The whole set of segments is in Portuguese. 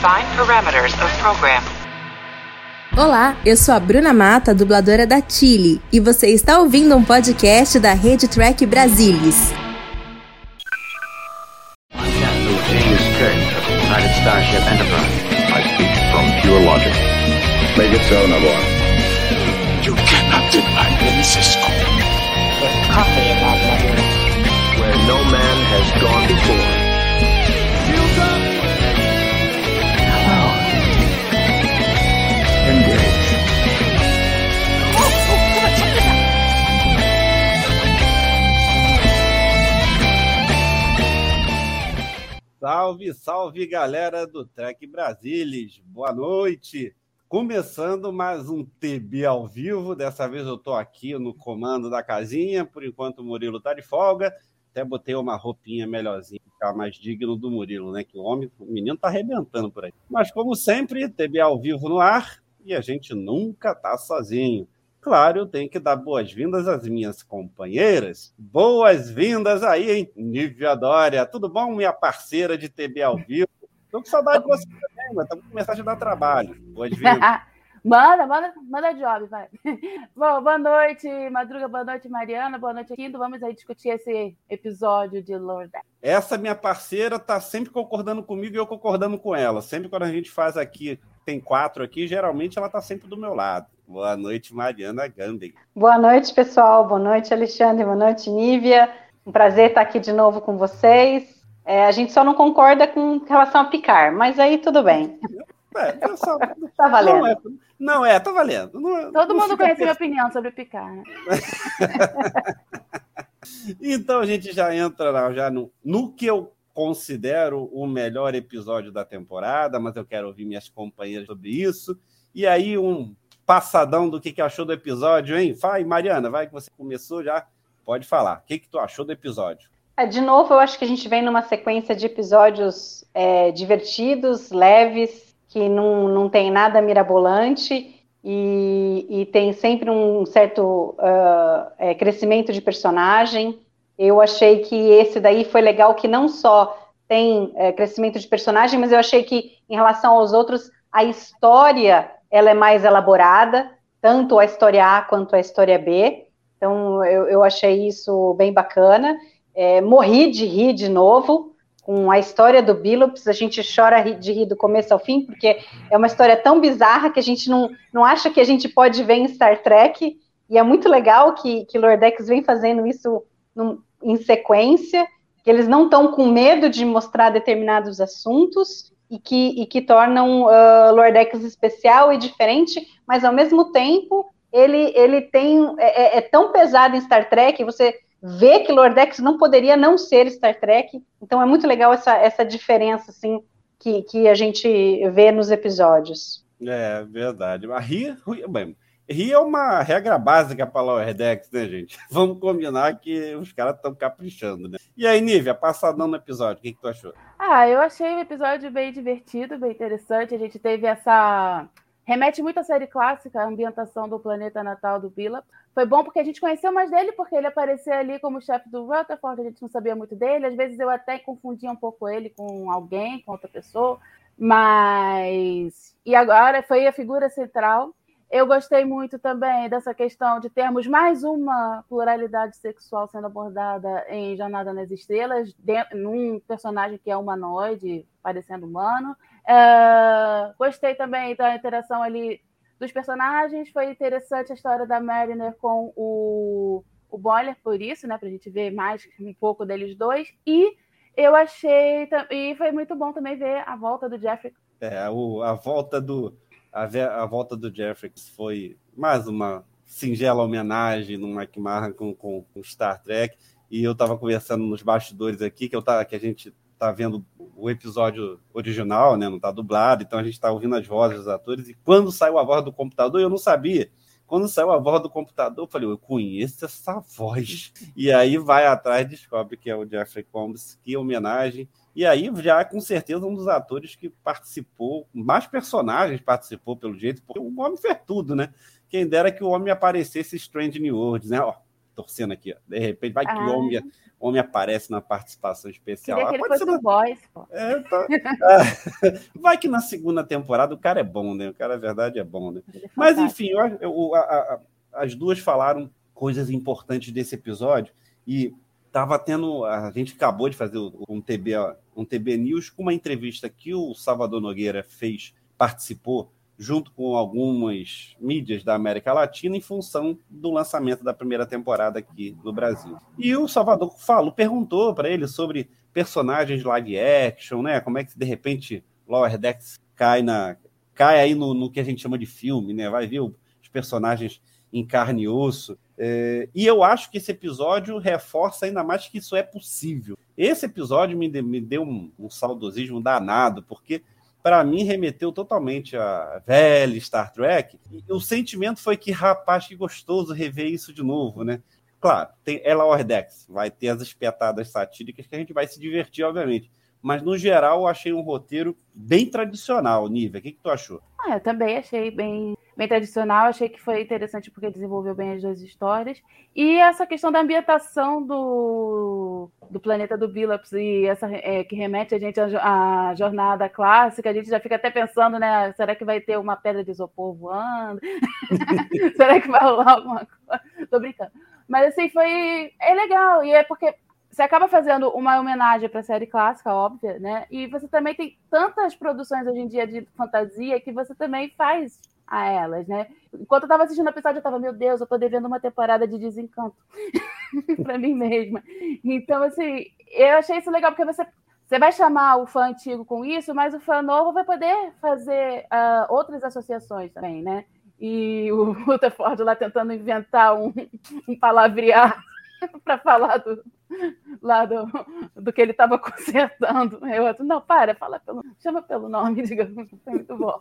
Define parameters of program. Olá, eu sou a Bruna Mata, dubladora da Chile, e você está ouvindo um podcast da Rede Track Brasilis. James Kirk of the United Starship Enterprise. I speak from pure logic. Make it so, Navarre. You cannot deny me, Cisco. coffee in that nebula. Where no man has gone before. Salve, salve galera do Trek Brasilis, boa noite. Começando mais um TB ao vivo. Dessa vez eu tô aqui no comando da casinha. Por enquanto o Murilo tá de folga. Até botei uma roupinha melhorzinha, ficar mais digno do Murilo, né? Que o homem, o menino tá arrebentando por aí. Mas como sempre, TB ao vivo no ar e a gente nunca tá sozinho. Claro, eu tenho que dar boas-vindas às minhas companheiras. Boas-vindas aí, hein? Nívia Dória. Tudo bom, minha parceira de TB ao vivo? Tô com saudade de você também, mas estamos começando a dar trabalho. Boas-vindas. manda, manda, manda job, vai. Bom, boa noite, Madruga, boa noite, Mariana, boa noite, Quinto. Vamos aí discutir esse episódio de Lord. Essa minha parceira tá sempre concordando comigo e eu concordando com ela. Sempre quando a gente faz aqui, tem quatro aqui, geralmente ela tá sempre do meu lado. Boa noite, Mariana Gandhi. Boa noite, pessoal. Boa noite, Alexandre. Boa noite, Nívia. Um prazer estar aqui de novo com vocês. É, a gente só não concorda com relação a picar, mas aí tudo bem. É, só- Tá valendo. Não é, não é, tá valendo. Não é- Todo não mundo conhece minha opinião sobre picar, né? Então a gente já entra já no, no que eu considero o melhor episódio da temporada, mas eu quero ouvir minhas companheiras sobre isso. E aí, um passadão do que, que achou do episódio, hein? Vai, Mariana, vai que você começou já. Pode falar. O que, que tu achou do episódio? É, de novo, eu acho que a gente vem numa sequência de episódios é, divertidos, leves, que não, não tem nada mirabolante e, e tem sempre um certo ah, é, crescimento de personagem. Eu achei que esse daí foi legal, que não só tem é, crescimento de personagem, mas eu achei que em relação aos outros, a história ela é mais elaborada, tanto a história A quanto a história B. Então, eu, eu achei isso bem bacana. É, morri de rir de novo com a história do Billups. A gente chora de rir do começo ao fim, porque é uma história tão bizarra que a gente não, não acha que a gente pode ver em Star Trek. E é muito legal que, que Lordex vem fazendo isso em sequência, que eles não estão com medo de mostrar determinados assuntos e que, e que tornam uh, Lordex especial e diferente, mas ao mesmo tempo ele, ele tem é, é- é tão pesado em Star Trek, você vê que Lordex não poderia não ser Star Trek, então é muito legal essa, essa diferença assim que, que a gente vê nos episódios. É verdade. Rir, rir- bem, rir é uma regra básica para Lower Decks, né, gente? Vamos combinar que os caras estão caprichando, né? E aí, Nívia, passadão no episódio, o que, que tu achou? Ah, eu achei o episódio bem divertido, bem interessante. A gente teve essa. Remete muito à série clássica, a ambientação do planeta natal do Bila. Foi bom porque a gente conheceu mais dele, porque ele apareceu ali como chefe do Rutherford, a gente não sabia muito dele. Às vezes eu até confundia um pouco ele com alguém, com outra pessoa. Mas. E agora foi a figura central. Eu gostei muito também dessa questão de termos mais uma pluralidade sexual sendo abordada em Jornada nas Estrelas, dentro, num personagem que é humanoide, parecendo humano. É, gostei também da interação ali dos personagens. Foi interessante a história da Mariner com o, o Boiler, por isso, né? Pra gente ver mais um pouco deles dois. E eu achei. E foi muito bom também ver a volta do Jeffrey É, o- a volta do a, a volta do Jeffrey foi mais uma singela homenagem no Marra com, com, com Star Trek. E eu estava conversando nos bastidores aqui que eu tá, que a gente tá vendo o episódio original, né? Não tá dublado, então a gente tá ouvindo as vozes dos atores. E quando saiu a voz do computador, eu não sabia. Quando saiu a voz do computador, eu falei, eu conheço essa voz. E aí vai atrás, descobre que é o Jeffrey Combs, que homenagem. E aí já com certeza um dos atores que participou, mais personagens participou pelo jeito, porque o homem fez tudo, né? Quem dera que o homem aparecesse Strange New Worlds, né? Ó, torcendo aqui, ó. De repente, vai que Ah. o homem, o homem aparece na participação especial. Queria Ah, que ele pode fosse o Boys, pô. é, tá. Ah, vai que na segunda temporada o cara é bom, né? O cara, na verdade, é bom, né? Ele é Mas, enfim, eu- eu- a- a- as duas falaram coisas importantes desse episódio e tava tendo. A gente acabou de fazer um TB, um TB News com uma entrevista que o Salvador Nogueira fez, participou, junto com algumas mídias da América Latina, em função do lançamento da primeira temporada aqui no Brasil. E o Salvador falou, perguntou para ele sobre personagens live action, né? Como é que de repente Lower Decks cai na cai aí no, no que a gente chama de filme, né? Vai ver os personagens em carne e osso. É, e eu acho que esse episódio reforça ainda mais que isso é possível. Esse episódio me, de- me deu um, um saudosismo danado, porque para mim remeteu totalmente a velha Star Trek. E o sentimento foi que, rapaz, que gostoso rever isso de novo, né? Claro, tem ela Ordex, vai ter as espetadas satíricas que a gente vai se divertir, obviamente. Mas, no geral, eu achei um roteiro bem tradicional, Nívia. O que, que tu achou? Ah, eu também achei bem, bem tradicional, achei que foi interessante porque desenvolveu bem as duas histórias. E essa questão da ambientação do, do planeta do Billups e essa é, que remete a gente à, à jornada clássica, a gente já fica até pensando, né? Será que vai ter uma pedra de isopor voando? será que vai rolar alguma coisa? Tô brincando. Mas assim, foi. É legal, e é porque você acaba fazendo uma homenagem para a série clássica, óbvia, né? E você também tem tantas produções hoje em dia de fantasia que você também faz a elas, né? Enquanto eu estava assistindo o episódio, eu estava, meu Deus, eu tô devendo uma temporada de desencanto para mim mesma. Então, assim, eu achei isso legal, porque você, você vai chamar o fã antigo com isso, mas o fã novo vai poder fazer ah, outras associações também, né? E o Rutherford lá tentando inventar um, um palavrear para falar do, lá do, do que ele estava consertando. Eu outro, não, para, fala pelo, chama pelo nome, digamos. Foi muito bom.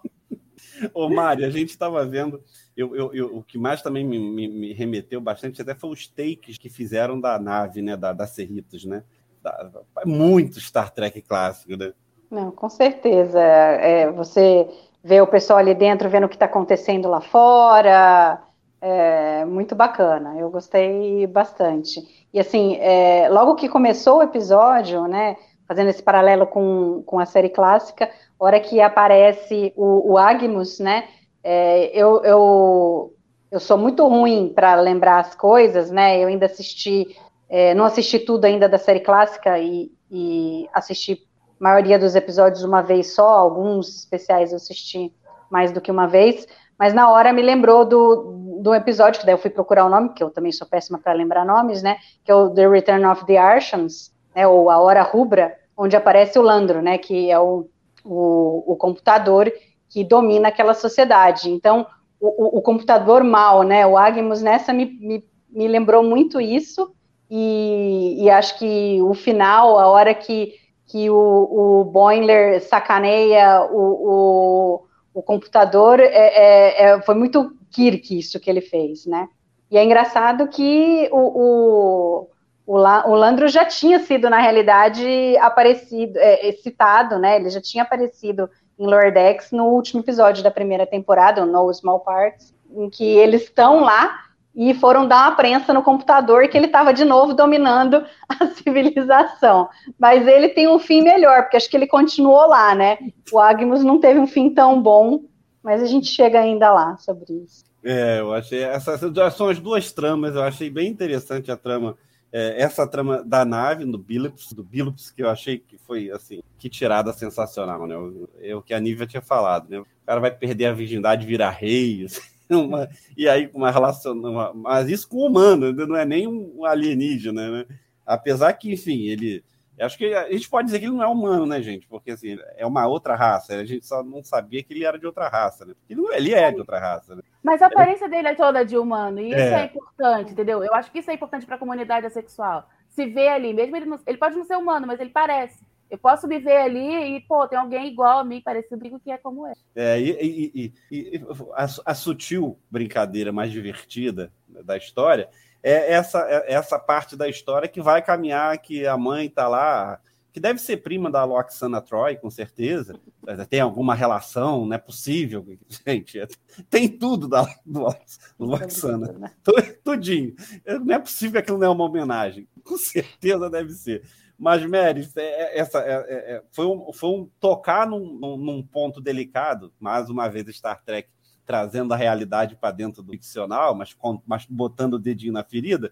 Ô, Mário, a gente estava vendo. Eu, eu, eu- o que mais também me, me- me remeteu bastante até foi os takes que fizeram da nave, né? Da, da Cerritos, né? Da- muito Star Trek clássico, né? Não, com certeza. É, você vê o pessoal ali dentro vendo o que está acontecendo lá fora. É muito bacana. Eu gostei bastante. E assim, é, logo que começou o episódio, né? Fazendo esse paralelo com, com a série clássica, hora que aparece o, o Agmus, né? é, eu, eu, eu sou muito ruim para lembrar as coisas, né? Eu ainda assisti, é, não assisti tudo ainda da série clássica e, e assisti a maioria dos episódios uma vez só, alguns especiais eu assisti mais do que uma vez, mas na hora me lembrou do, do episódio, que daí eu fui procurar o nome, porque eu também sou péssima para lembrar nomes, né? Que é o The Return of the Archons, né? Ou A Hora Rubra, onde aparece o Landro, né? Que é o, o, o computador que domina aquela sociedade. Então, o, o, o computador mal, né? O Agmus nessa me, me, me lembrou muito isso, e, e acho que o final, a hora que que o, o sacaneia o, o, o computador, é, é, é, foi muito Kirk isso que ele fez, né? E é engraçado que o, o, o, La, o Landro já tinha sido, na realidade, aparecido, é, citado, né? Ele já tinha aparecido em Lower Decks no último episódio da primeira temporada, No Small Parts, em que eles estão lá e foram dar uma prensa no computador que ele estava de novo dominando a civilização. Mas ele tem um fim melhor, porque acho que ele continuou lá, né? O Agmus não teve um fim tão bom, mas a gente chega ainda lá sobre isso. É, eu achei. Essas são as duas tramas, eu achei bem interessante a trama. É, essa trama da nave, do Billups, do Billups, que eu achei que foi assim, que tirada sensacional, né? É o que a Nívia tinha falado, né? O cara vai perder a virgindade, virar rei. Assim. Uma, e aí uma relação, mas isso com o humano, não é nem um alienígena, né? Apesar que, enfim, ele, acho que a gente pode dizer que ele não é humano, né, gente? Porque assim, é uma outra raça. A gente só não sabia que ele era de outra raça, né? Ele, ele é de outra raça, né? Mas a aparência dele é toda de humano, e isso é, É. importante, entendeu? Eu acho que isso é importante para a comunidade assexual. Se vê ali, mesmo ele não, ele pode não ser humano, mas ele parece. Eu posso me ver ali e, pô, tem alguém igual a mim, parecido comigo, que é como é. É, e, e- e- e a, a sutil brincadeira mais divertida da história é essa, é essa parte da história que vai caminhar, que a mãe está lá que deve ser prima da Loxana Troy, com certeza. Tem alguma relação, não é possível. Gente, tem tudo da, do, do Loxana. Tudinho. Não é possível que aquilo não é uma homenagem. Com certeza deve ser. Mas, Mary, é, é, essa, é, é, foi, um, foi um tocar num, num, ponto delicado, mais uma vez, Star Trek trazendo a realidade para dentro do ficcional, mas, mas botando o dedinho na ferida.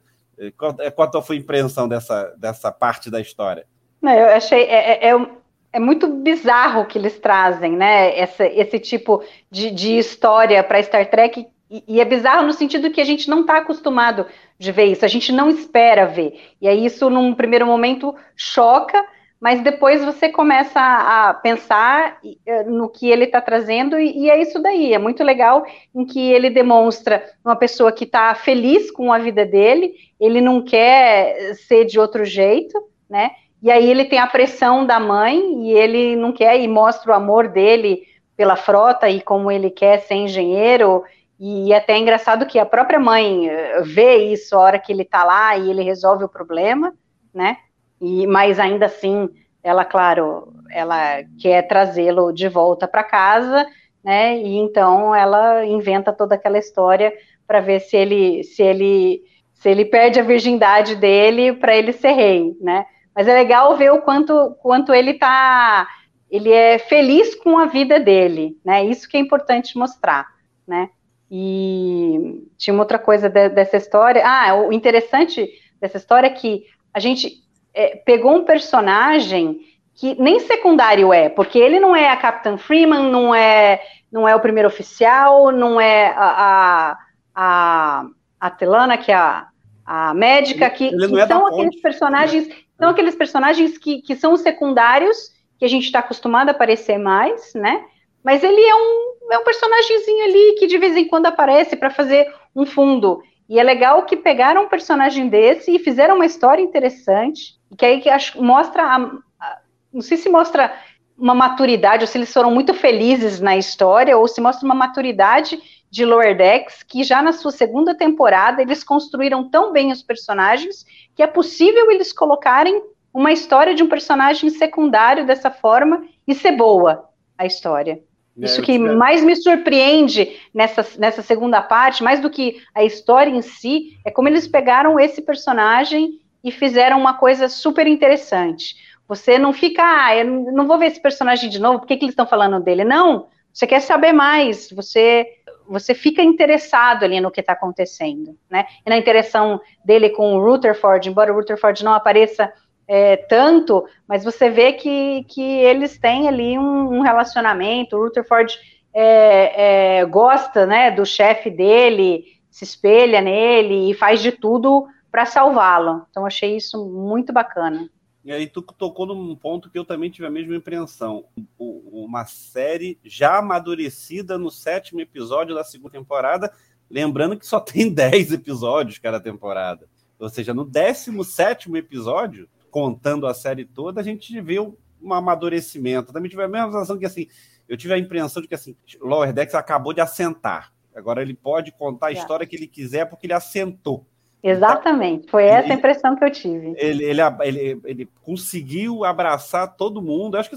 Qual, qual a tua impressão dessa, dessa parte da história? Não, eu achei. É, é, é, muito bizarro que eles trazem, né? Essa, esse tipo de, de história para Star Trek. E, e, é bizarro no sentido que a gente não está acostumado de ver isso, a gente não espera ver. E aí isso, num primeiro momento, choca, mas depois você começa a, pensar eh, no que ele está trazendo, e, e, é isso daí. É muito legal em que ele demonstra uma pessoa que está feliz com a vida dele, ele não quer ser de outro jeito, né? E aí ele tem a pressão da mãe e ele não quer e mostra o amor dele pela frota e como ele quer ser engenheiro. E é até é engraçado que a própria mãe eh, vê isso a hora que ele está lá e ele resolve o problema, né? E mas ainda assim, ela, claro, ela quer trazê-lo de volta para casa, né? E então ela inventa toda aquela história para ver se ele se ele se ele perde a virgindade dele para ele ser rei, né? Mas é legal ver o quanto, quanto ele tá, ele é feliz com a vida dele, né? Isso que é importante mostrar, né? E tinha uma outra coisa de, dessa história. Ah, o interessante dessa história é que a gente é, pegou um personagem que nem secundário é, porque ele não é a Captain Freeman, não é, não é o primeiro oficial, não é a, a, a, a Telana, que é a, a médica, que, que é são aqueles personagens são aqueles personagens que, que são os secundários, que a gente está acostumado a aparecer mais, né? Mas ele é um, é um personagemzinho ali que de vez em quando aparece para fazer um fundo. E é legal que pegaram um personagem desse e fizeram uma história interessante, que aí que acho, mostra, a, a, não sei se mostra uma maturidade, ou se eles foram muito felizes na história, ou se mostra uma maturidade de Lower Decks, que já na sua segunda temporada eles construíram tão bem os personagens que é possível eles colocarem uma história de um personagem secundário dessa forma e ser boa a história. É, Isso que mais me surpreende nessa, nessa segunda parte, mais do que a história em si, é como eles pegaram esse personagem e fizeram uma coisa super interessante. Você não fica, ah, eu não vou ver esse personagem de novo, por que, que eles estão falando dele? Não, você quer saber mais, você você fica interessado ali no que está acontecendo, né? E na interação dele com o Rutherford, embora o Rutherford não apareça é, tanto, mas você vê que, que eles têm ali um, um relacionamento. O Rutherford é, é, gosta, né, do chefe dele, se espelha nele e faz de tudo para salvá-lo. Então achei isso muito bacana. E aí tu tocou num ponto que eu também tive a mesma impressão. Uma série já amadurecida no sétimo episódio da segunda temporada, lembrando que só tem dez episódios cada temporada. Ou seja, no décimo sétimo episódio, contando a série toda, a gente vê um amadurecimento. Também tive a mesma sensação que assim, eu tive a impressão de que assim, Lower Decks acabou de assentar. Agora ele pode contar a história que ele quiser porque ele assentou. Exatamente, foi essa a impressão que eu tive. Ele, ele, ele, ele conseguiu abraçar todo mundo. Acho que,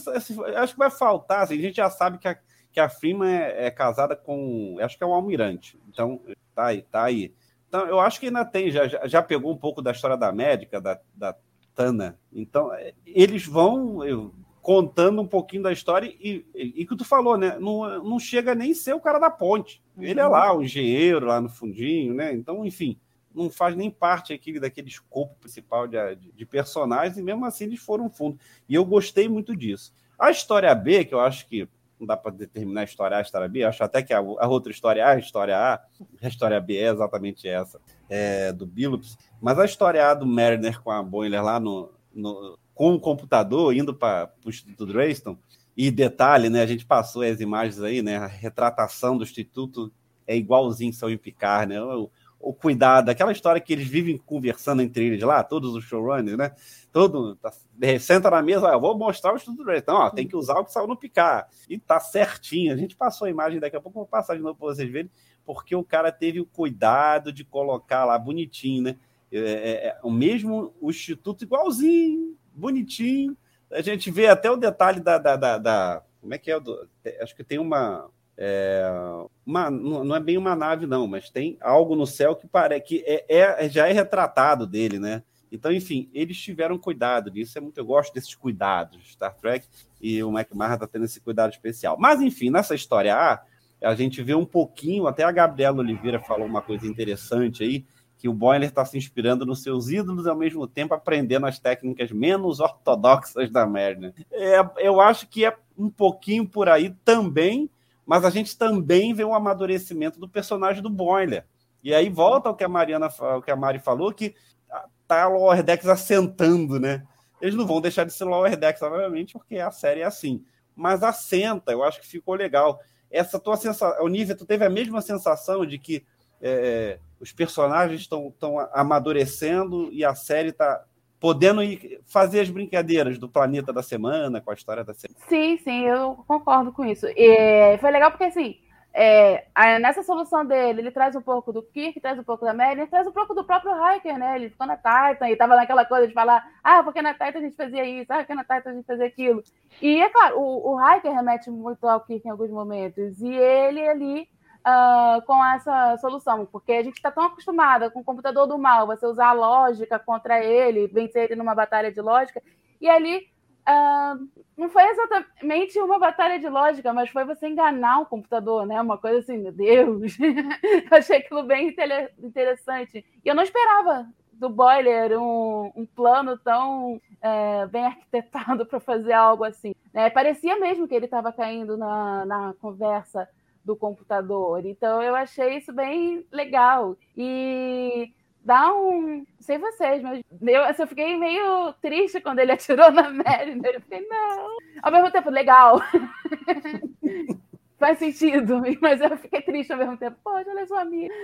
acho que vai faltar. Assim, a gente já sabe que a, que a Freeman é, é, casada com. Acho que é um almirante. Então, tá aí, tá aí. Então, eu acho que ainda tem, já, já pegou um pouco da história da médica, da, da Tana. Então, é, eles vão eu, contando um pouquinho da história e, e, e que tu falou, né? Não, não chega nem ser o cara da ponte. Ele é uhum. lá, o engenheiro lá no fundinho, né? Então, enfim não faz nem parte daquele escopo principal de, de, de, personagens, e mesmo assim eles foram fundo. E eu gostei muito disso. A história B, que eu acho que não dá para determinar a história A, a história B, acho até que a, a, outra história A, a história A, a história B é exatamente essa, é, do Billups, mas a história A do Mariner com a Boiler lá no, no com o computador, indo para o Instituto Dreyston, e detalhe, né, a gente passou as imagens aí, né, a retratação do Instituto é igualzinho São Picar, né, o cuidado, aquela história que eles vivem conversando entre eles lá, todos os showrunners, né? Todo, tá, senta na mesa, ó, eu vou mostrar o estudo do Então, tem que usar o que saiu no picar. E tá certinho. A gente passou a imagem daqui a pouco, vou passar de novo para vocês verem, porque o cara teve o cuidado de colocar lá bonitinho, né? É, é, é, o mesmo o instituto igualzinho, bonitinho, A gente vê até o detalhe da. da, da, da como é que é? Acho que tem uma. É, uma, não é bem uma nave, não, mas tem algo no céu que parece que é, é, já é retratado dele, né? Então, enfim, eles tiveram cuidado disso. É muito, eu gosto desses cuidados, Star Trek, e o McMahon está tendo esse cuidado especial. Mas, enfim, nessa história A, a gente vê um pouquinho, até a Gabriela Oliveira falou uma coisa interessante aí, que o Boiler está se inspirando nos seus ídolos ao mesmo tempo aprendendo as técnicas menos ortodoxas da Merner. É, eu acho que é um pouquinho por aí também, mas a gente também vê um amadurecimento do personagem do Boiler. E aí volta ao que a Mariana, o que a Mari falou, que tá o Lower Decks assentando, né? Eles não vão deixar de ser Lower Decks, obviamente, porque a série é assim. Mas assenta, eu acho que ficou legal. Essa tua sensação, Olivia, tu teve a mesma sensação de que é, os personagens estão amadurecendo e a série está podendo ir fazer as brincadeiras do planeta da semana, com a história da semana. Sim, sim, eu concordo com isso. E foi legal porque, assim, é, nessa solução dele, ele traz um pouco do Kirk, traz um pouco da Mary, traz um pouco do próprio Hiker, né? Ele ficou na Titan e tava naquela coisa de falar, ah, porque na Titan a gente fazia isso, ah, porque na Titan a gente fazia aquilo. E é claro, o, o Hiker remete muito ao Kirk em alguns momentos, e ele ali uh, com essa solução, porque a gente está tão acostumada com o computador do mal, você usar a lógica contra ele, vencer ele numa batalha de lógica, e ali uh, não foi exatamente uma batalha de lógica, mas foi você enganar o computador, né? Uma coisa assim, meu Deus, eu achei aquilo bem interessante. E eu não esperava do Boiler um, um plano tão é, bem arquitetado para fazer algo assim. Né? Parecia mesmo que ele estava caindo na, na conversa do computador. Então eu achei isso bem legal. E dá um. Sei vocês, mas eu, assim, eu fiquei meio triste quando ele atirou na Mariner. Eu fiquei, não. Ao mesmo tempo, legal. Faz sentido, mas eu fiquei triste ao mesmo tempo. Pode, ela é sua amiga.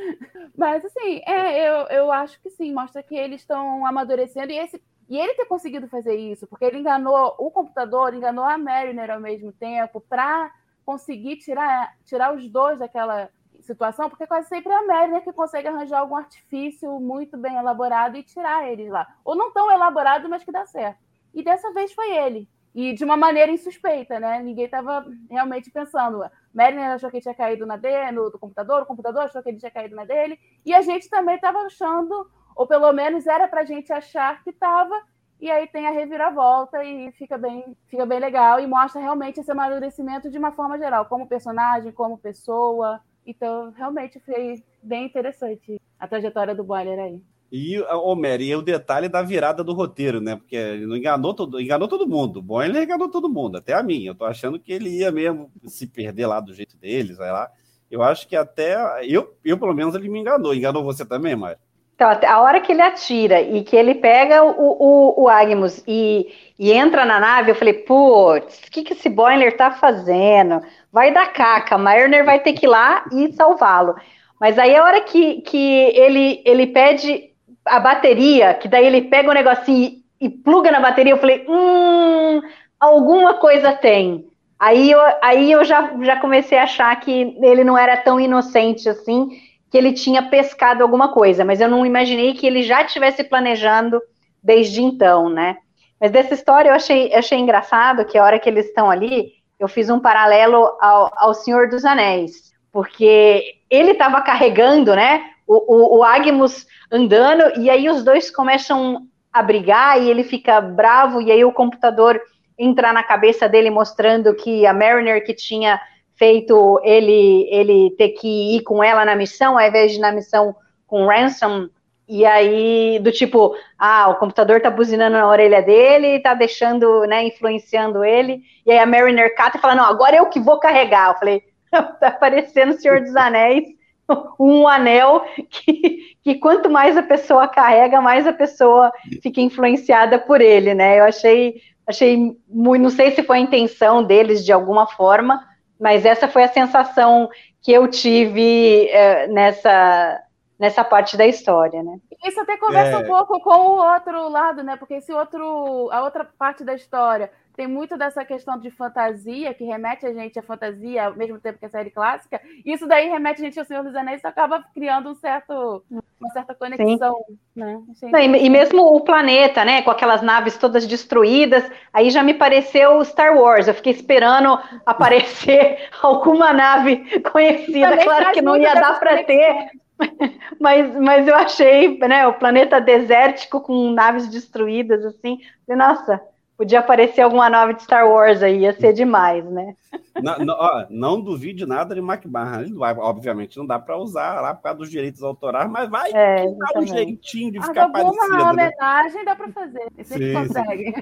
Mas, assim, é, eu, eu acho que sim, mostra que eles estão amadurecendo. E, esse, e ele ter conseguido fazer isso, porque ele enganou o computador, enganou a Mariner ao mesmo tempo, para conseguir tirar, tirar os dois daquela situação, porque quase sempre é a Mary né, que consegue arranjar algum artifício muito bem elaborado e tirar eles lá. Ou não tão elaborado, mas que dá certo. E dessa vez foi ele. E de uma maneira insuspeita, né? Ninguém estava realmente pensando. Mary achou que tinha caído na dele, no do computador, o computador achou que ele tinha caído na dele, e a gente também estava achando, ou pelo menos era para a gente achar que estava, e aí tem a reviravolta e fica bem, fica bem legal e mostra realmente esse amadurecimento de uma forma geral, como personagem, como pessoa. Então, realmente foi bem interessante a trajetória do Boiler aí. E, Homer, e o detalhe da virada do roteiro, né? Porque ele enganou todo, enganou todo mundo. O Boiler enganou todo mundo, até a mim. Eu tô achando que ele ia mesmo se perder lá do jeito dele, sei lá. Eu acho que até. Eu, eu pelo menos, ele me enganou. Enganou você também, Mário? Então, a hora que ele atira e que ele pega o, o, o Agmus e, e entra na nave, eu falei, putz, o que, que esse Boiler tá fazendo? Vai dar caca, Mariner vai ter que ir lá e salvá-lo. Mas aí a hora que, que ele, ele pede a bateria, que daí ele pega o negocinho e, e pluga na bateria, eu falei, hum, alguma coisa tem. Aí eu, aí eu já, já comecei a achar que ele não era tão inocente assim, que ele tinha pescado alguma coisa, mas eu não imaginei que ele já estivesse planejando desde então, né? Mas dessa história eu achei, achei engraçado que a hora que eles estão ali, eu fiz um paralelo ao, ao Senhor dos Anéis, porque ele estava carregando, né, o, o, o Agmus andando, e aí os dois começam a brigar, e ele fica bravo, e aí o computador entra na cabeça dele mostrando que a Mariner que tinha feito ele ele ter que ir com ela na missão, ao invés de ir na missão com Ransom, e aí do tipo, ah, o computador tá buzinando na orelha dele, tá deixando, né, influenciando ele, e aí a Mariner cata e fala, não, agora eu que vou carregar, eu falei, tá parecendo o Senhor dos Anéis, um anel que, que quanto mais a pessoa carrega, mais a pessoa fica influenciada por ele, né, eu achei, achei muito, não sei se foi a intenção deles de alguma forma, mas essa foi a sensação que eu tive é, nessa, nessa parte da história, né? Isso até conversa é... um pouco com o outro lado, né? Porque esse outro, a outra parte da história tem muito dessa questão de fantasia, que remete a gente à fantasia ao mesmo tempo que a série clássica. Isso daí remete a gente ao Senhor dos Anéis e acaba criando um certo, uma certa conexão. Né? Não, e, e, mesmo o planeta, né? Com aquelas naves todas destruídas, aí já me pareceu Star Wars. Eu fiquei esperando aparecer alguma nave conhecida. Claro que não ia dar para ter. Mas, mas eu achei, né, o planeta desértico com naves destruídas, assim, nossa, Podia aparecer alguma nave de Star Wars aí, ia ser demais, né? Não, não, ó, não duvide nada de McMahon. Obviamente não dá para usar lá por causa dos direitos autorais, mas vai é, dar um jeitinho de ah, ficar parecido. Uma né? homenagem dá para fazer. Você consegue.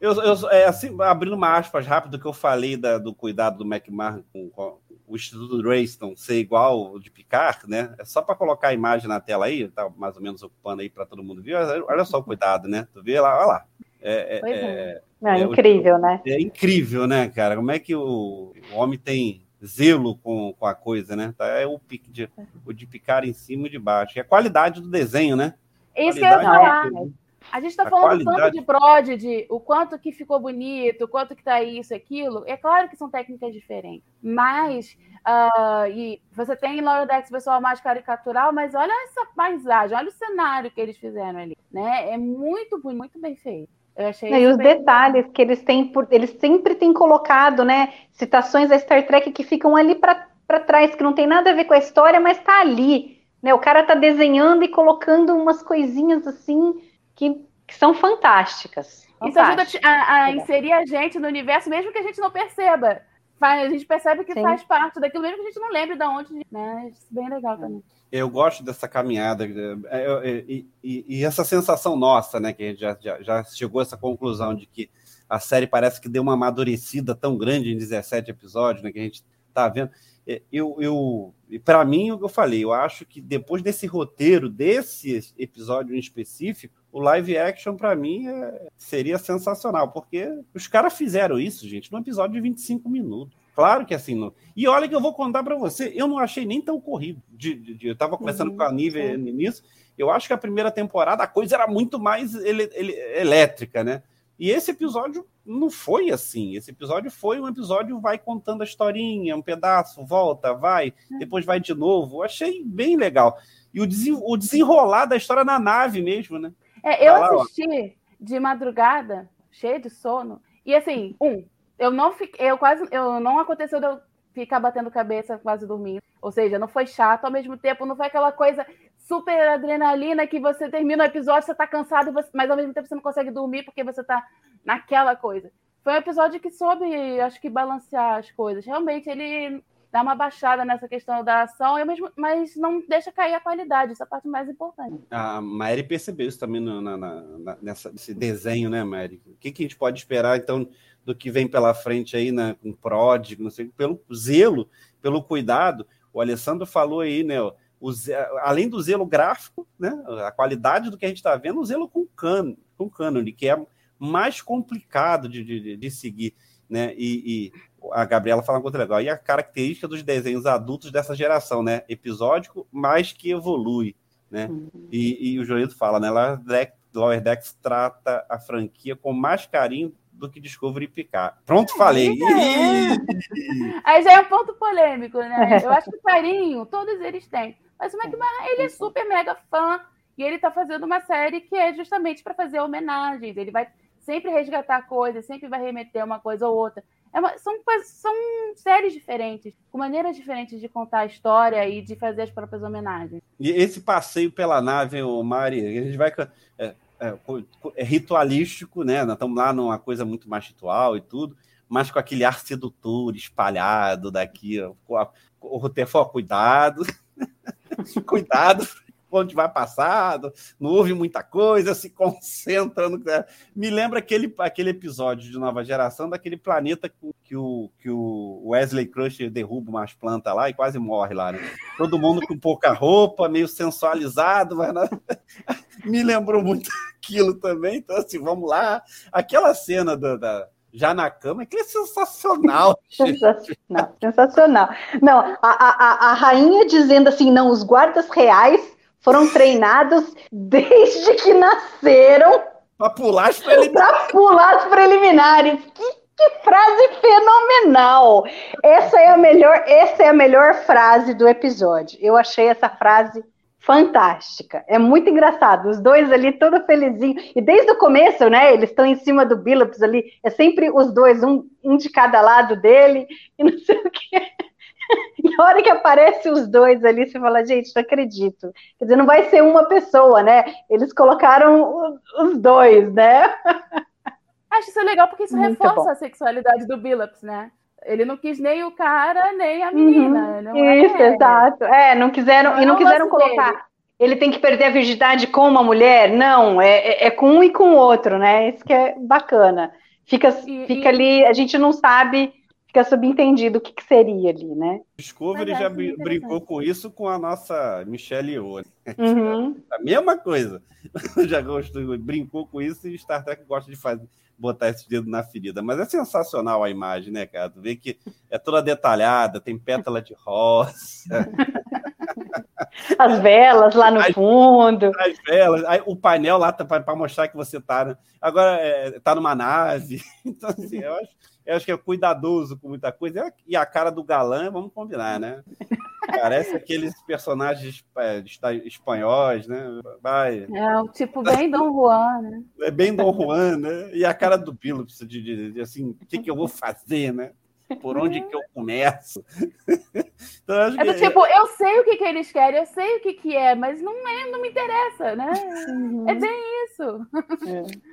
Eu, eu, é, assim, abrindo uma aspas rápido que eu falei da, do cuidado do McMahon com, com o Instituto Rayston ser igual o de Picard, né? É só para colocar a imagem na tela aí, tá mais ou menos ocupando aí para todo mundo ver. Olha só o cuidado, né? Tu vê lá, olha lá. É, é, é. é, é incrível, né? É incrível, né, cara? Como é que o, o homem tem zelo com, com a coisa, né? Tá, é o, pique de, o de picar em cima e de baixo. E a qualidade do desenho, né? Isso que eu ia falar. A gente está falando qualidade... tanto de prod, de o quanto que ficou bonito, o quanto que tá isso, aquilo. É claro que são técnicas diferentes, mas uh, e você tem Lower Decks pessoal mais caricatural, mas olha essa paisagem, olha o cenário que eles fizeram ali, né? É muito muito bem feito. Eu achei e os bem... detalhes que eles têm, por, eles sempre têm colocado, né? Citações da Star Trek que ficam ali para trás, que não tem nada a ver com a história, mas está ali. Né? O cara está desenhando e colocando umas coisinhas assim que, que são fantásticas. Isso ajuda a, a, inserir a gente no universo, mesmo que a gente não perceba. A gente percebe que Sim. faz parte daquilo, mesmo que a gente não lembre de onde. Né? Isso é bem legal também eu gosto dessa caminhada é, é, e, e, e, essa sensação nossa, né, que a gente já, já, já, chegou a essa conclusão de que a série parece que deu uma amadurecida tão grande em 17 episódios, né, que a gente está vendo. Eu, eu para mim, eu falei, eu acho que depois desse roteiro, desse episódio em específico, o live action, para mim, é, seria sensacional, porque os caras fizeram isso, gente, num episódio de 25 minutos. Claro que assim. Não... E olha que eu vou contar para você, eu não achei nem tão corrido. De, de, de eu estava conversando uhum, com a Nive nisso. Eu acho que a primeira temporada a coisa era muito mais ele, ele, elétrica, né? E esse episódio não foi assim. Esse episódio foi um episódio vai contando a historinha, um pedaço, volta, vai, é. depois vai de novo. Eu achei bem legal. E o, desen, o desenrolar da história na nave mesmo, né? É, eu tá assisti lá, de madrugada, cheio de sono. E assim, um, eu não fiquei, eu quase, eu não aconteceu de eu ficar batendo cabeça quase dormindo. Ou seja, não foi chato, ao mesmo tempo não foi aquela coisa super adrenalina que você termina o episódio, você tá cansado, mas ao mesmo tempo você não consegue dormir porque você tá naquela coisa. Foi um episódio que soube, acho que, balancear as coisas. Realmente, ele dá uma baixada nessa questão da ação, mas não deixa cair a qualidade, essa é a parte mais importante. A Mary percebeu isso também no, na, na, nessa, nesse desenho, né, Mary? O que, que a gente pode esperar, então, do que vem pela frente aí, né, com prod, não sei, pelo zelo, pelo cuidado. O Alessandro falou aí, né, o, além do zelo gráfico, né, a qualidade do que a gente está vendo, o zelo com cano, com cânone, que é mais complicado de, de, de seguir, né, e, e, a Gabriela fala uma coisa legal, e a característica dos desenhos adultos dessa geração, né, episódico, mas que evolui, né, uhum. e, e, o Joelito fala, né, Lower Decks trata a franquia com mais carinho do que Discovery picar. Pronto, falei. É. Aí já é um ponto polêmico, né? Eu acho que carinho, todos eles têm. Mas o McMahon, ele é super mega fã e ele tá fazendo uma série que é justamente para fazer homenagens. Ele vai sempre resgatar coisas, sempre vai remeter uma coisa ou outra. É uma, são, são séries diferentes, com maneiras diferentes de contar a história e de fazer as próprias homenagens. E esse passeio pela nave, o Mari, a gente vai. É, é, é ritualístico, né? Nós estamos lá numa coisa muito mais ritual e tudo, mas com aquele ar sedutor espalhado daqui. O foi, cuidado, cuidado, onde vai passado, não houve muita coisa, se concentra no. Me lembra aquele, aquele episódio de Nova Geração daquele planeta que o, que o Wesley Crusher derruba umas plantas lá e quase morre lá, né? Todo mundo com pouca roupa, meio sensualizado, mas não... me lembrou muito aquilo também. Então, assim, vamos lá. Aquela cena da, da já na cama, que é sensacional. sensacional, sensacional. Não, a, a, a rainha dizendo assim, não, os guardas reais foram treinados desde que nasceram Pra pular as preliminares. Pra pular as preliminares. Que, que frase fenomenal! Essa é a melhor, essa é a melhor frase do episódio. Eu achei essa frase fantástica. É muito engraçado. Os dois ali, todo felizinho. E desde o começo, né? Eles estão em cima do Billups ali. É sempre os dois, um, um de cada lado dele, e não sei o quê. E a hora que aparece os dois ali, você fala, gente, não acredito. Quer dizer, não vai ser uma pessoa, né? Eles colocaram os dois, né? Acho isso legal porque isso Muito reforça bom. a sexualidade do Billups, né? Ele não quis nem o cara, nem a menina. não Uhum. Isso, é... exato. É, não quiseram, Não e não é quiseram colocar. Ele tem que perder a virgindade com uma mulher? Não, é, é, é com um e com o outro, né? Isso que é bacana. Fica, E- fica e- ali, a gente não sabe, fica subentendido o que, que seria ali, né? Discovery já é brincou com isso com a nossa Michelle Yeoh. né? Uhum. A mesma coisa. Já gostou, brincou com isso e Star Trek gosta de fazer, botar esses dedos na ferida. Mas é sensacional a imagem, né, cara? Tu vê que é toda detalhada, tem pétala de rosa, As velas lá no Ai. fundo. as velas, aí o painel lá tá para mostrar que você tá. né? Agora é, tá numa nave. Então, assim, eu acho, eu acho que é cuidadoso com muita coisa. E a cara do galã, vamos combinar, né? Parece aqueles personagens é, espanhóis, né? Vai, É o tipo bem Dom Juan, né? É bem Dom Juan, né? E a cara do Billups, de, de, de, assim, o que, que eu vou fazer, né? Por onde que eu começo? então, eu acho É do que tipo, eu sei o que, que eles querem, eu sei o que, que é, mas não, é, não me interessa, né? É bem isso.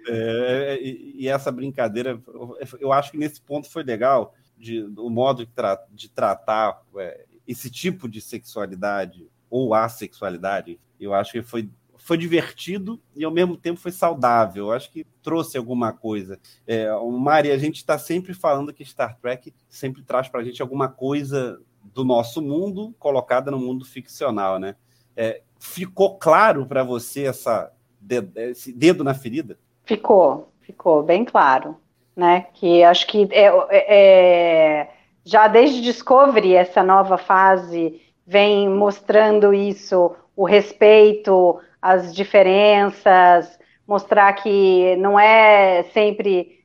é, e, e essa brincadeira, eu, eu acho que nesse ponto foi legal, de, o modo de, tra de tratar é, esse tipo de sexualidade, ou assexualidade, eu acho que foi, foi divertido e ao mesmo tempo foi saudável. Acho que trouxe alguma coisa. É, Mari, a gente está sempre falando que Star Trek sempre traz para a gente alguma coisa do nosso mundo colocada no mundo ficcional, né? É, ficou claro para você essa, esse dedo na ferida? Ficou, ficou bem claro, né? Que acho que é, é- é- já desde Discovery, essa nova fase vem mostrando isso, o respeito, as diferenças, mostrar que não é sempre,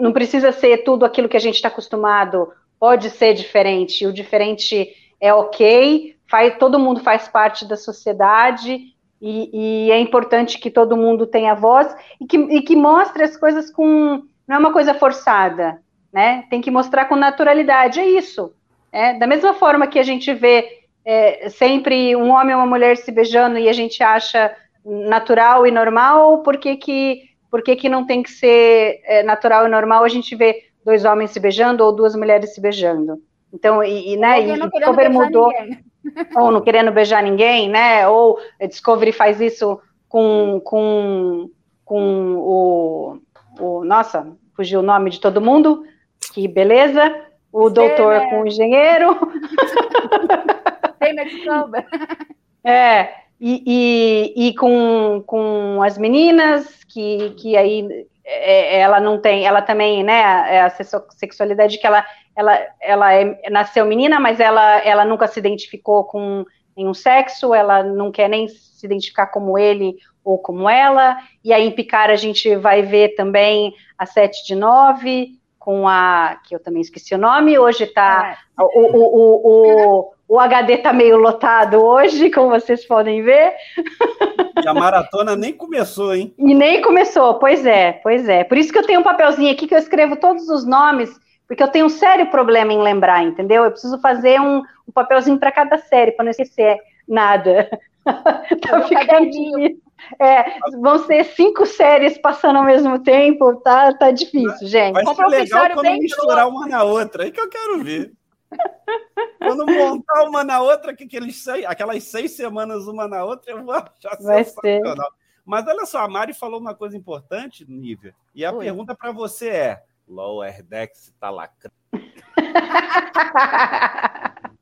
não precisa ser tudo aquilo que a gente está acostumado, pode ser diferente, o diferente é ok, faz, todo mundo faz parte da sociedade e, e é importante que todo mundo tenha voz e que, e que mostre as coisas com. Não é uma coisa forçada, né? Tem que mostrar com naturalidade, é isso. É, da mesma forma que a gente vê é, sempre um homem e uma mulher se beijando e a gente acha natural e normal, por que, que, por que, que não tem que ser é, natural e normal a gente vê dois homens se beijando ou duas mulheres se beijando? Então, e, e, né, e Discovery mudou ninguém. ou não querendo beijar ninguém, né? Ou a Discovery faz isso com, com, com o, o. Nossa, fugiu o nome de todo mundo. Que beleza. O Você, doutor né? com o engenheiro. Tem. É, e, e, e com, com as meninas, que, que aí é, ela não tem, ela também, né, é a sexu- sexualidade que ela, ela, ela é- nasceu menina, mas ela, ela nunca se identificou com nenhum sexo, ela não quer nem se identificar como ele ou como ela, e aí em Picar a gente vai ver também a 7 de 9, com a, que eu também esqueci o nome, hoje tá É. o, o, o, o, HD tá meio lotado hoje, como vocês podem ver, E a maratona nem começou, hein? e nem começou, pois é, pois é. Por isso que eu tenho um papelzinho aqui que eu escrevo todos os nomes, porque eu tenho um sério problema em lembrar, entendeu? Eu preciso fazer um, um papelzinho para cada série, para não esquecer nada. tá ficando difícil. É, vão ser cinco séries passando ao mesmo tempo, tá, tá difícil, gente. Vai um ser legal quando bem misturar uma na outra. Aí que eu quero ver. Quando montar uma na outra, que aqueles seis, aquelas seis semanas uma na outra, eu vou achar Vai sensacional. Mas olha só, a Mari falou uma coisa importante, Nívia. E a Oi. pergunta para você é: Lower Decks tá lacrando?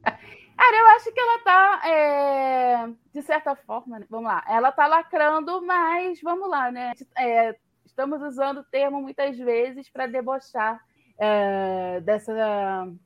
Cara, eu acho que ela tá, é, de certa forma, né, vamos lá, ela tá lacrando, mas vamos lá, né? É, estamos usando o termo muitas vezes para debochar é, dessa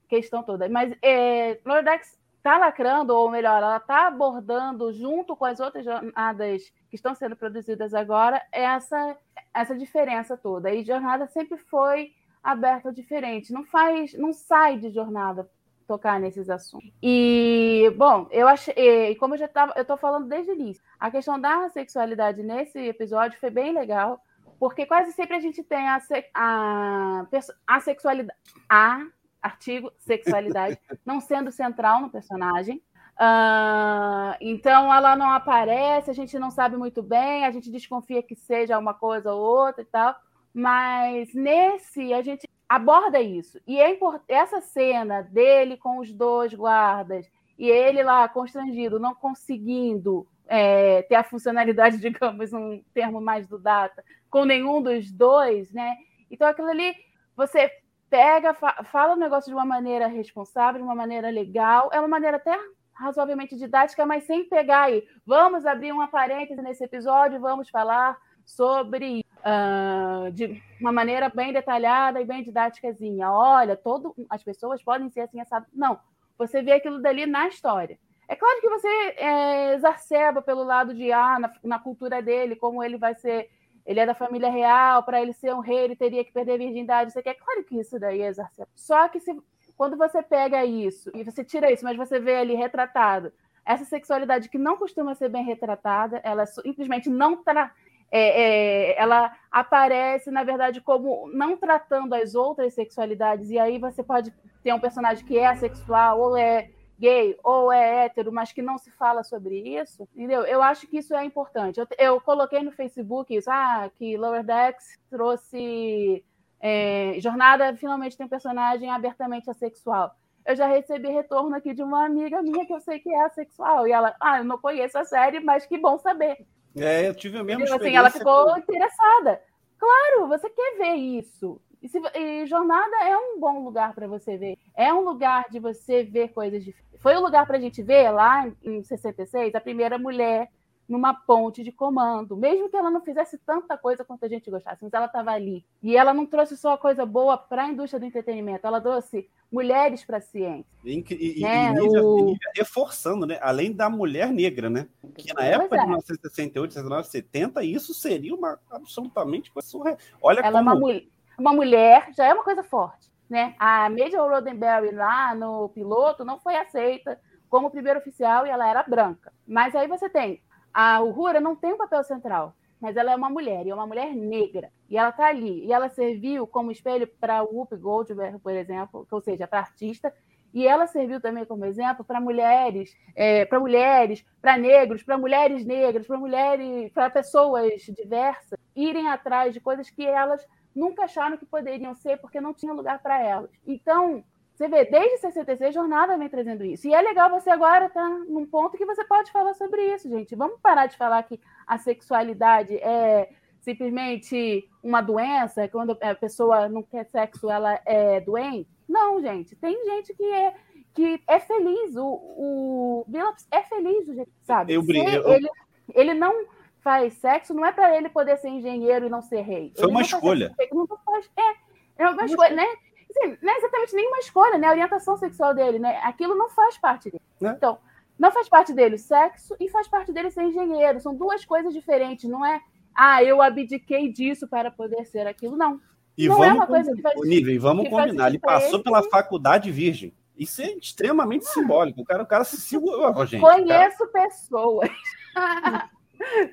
questão toda. Mas é, Lordex está lacrando, ou melhor, ela está abordando junto com as outras jornadas que estão sendo produzidas agora essa, essa diferença toda. E jornada sempre foi aberta diferente, não faz, não sai de jornada tocar nesses assuntos. E, bom, eu achei, como eu já estava, eu estou falando desde o início, a questão da sexualidade nesse episódio foi bem legal, porque quase sempre a gente tem a, a, a sexualidade, a artigo sexualidade não sendo central no personagem. Uh, então ela não aparece, a gente não sabe muito bem, a gente desconfia que seja uma coisa ou outra e tal, mas nesse a gente aborda isso. E é essa cena dele com os dois guardas e ele lá constrangido, não conseguindo é, ter a funcionalidade, digamos, um termo mais do data, com nenhum dos dois, né? Então aquilo ali, você pega, fa fala o negócio de uma maneira responsável, de uma maneira legal, é uma maneira até razoavelmente didática, mas sem pegar aí. Vamos abrir uma parêntese nesse episódio, vamos falar sobre uh, de uma maneira bem detalhada e bem didáticazinha. Olha, todo, as pessoas podem ser assim. Não, você vê aquilo dali na história. É claro que você é, exacerba pelo lado de ah, na, na cultura dele, como ele vai ser ele é da família real, para ele ser um rei, ele teria que perder a virgindade. Você quer? Claro que isso daí é exacerbado. Só que se, quando você pega isso e você tira isso, mas você vê ali retratado essa sexualidade que não costuma ser bem retratada, ela simplesmente não tra é, é, ela aparece, na verdade, como não tratando as outras sexualidades, e aí você pode ter um personagem que é assexual ou é gay ou é hétero, mas que não se fala sobre isso, entendeu? Eu acho que isso é importante. Eu, eu coloquei no Facebook isso, ah, que Lower Decks trouxe é, Jornada finalmente tem um personagem abertamente assexual. Eu já recebi retorno aqui de uma amiga minha que eu sei que é assexual. E ela, ah, eu não conheço a série, mas que bom saber. É, eu tive a mesma experiência. Assim, ela ficou interessada. Claro, você quer ver isso. E, se, e jornada é um bom lugar para você ver. É um lugar de você ver coisas diferentes. Foi o um lugar para a gente ver lá em 66 a primeira mulher numa ponte de comando, mesmo que ela não fizesse tanta coisa quanto a gente gostasse, mas ela estava ali. E ela não trouxe só coisa boa para a indústria do entretenimento, ela trouxe mulheres para a ciência. E, e, né? e, o... reforçando, né? Além da mulher negra, né? Que na época é. de 1968, 1970, isso seria uma absolutamente coisa surreal. Olha ela como... é uma, mulher, uma mulher, já é uma coisa forte. Né? A Major Roddenberry lá no piloto não foi aceita como primeiro oficial e ela era branca. Mas aí você tem a Uhura não tem um papel central, mas ela é uma mulher, e é uma mulher negra. E ela está ali. E ela serviu como espelho para Whoopi Goldberg, por exemplo, ou seja, para artista. E ela serviu também como exemplo para mulheres, é, para mulheres, para negros, para mulheres negras, para mulheres, para pessoas diversas irem atrás de coisas que elas nunca acharam que poderiam ser porque não tinha lugar para elas. Então, você vê, desde 66, Jornada vem trazendo isso. E é legal você agora estar tá num ponto que você pode falar sobre isso, gente. Vamos parar de falar que a sexualidade é simplesmente uma doença, quando a pessoa não quer sexo, ela é doente. Não, gente. Tem gente que é, que é feliz. O, o Billups é feliz, sabe? Eu brinco. Ele, ele não faz sexo, não é para ele poder ser engenheiro e não ser rei. Foi ele uma escolha. Não faz, é, é uma escolha, né? assim, não é exatamente nenhuma escolha, né? A orientação sexual dele, né? Aquilo não faz parte dele. É. Então, não faz parte dele o sexo e faz parte dele ser engenheiro. São duas coisas diferentes. Não é, ah, eu abdiquei disso para poder ser aquilo. Não. E não é vamos, é uma coisa que faz, nível, vamos combinar. Ele passou pela faculdade virgem. Isso é extremamente ah. simbólico. O cara, o cara se segurou. Gente, Conheço cara. pessoas.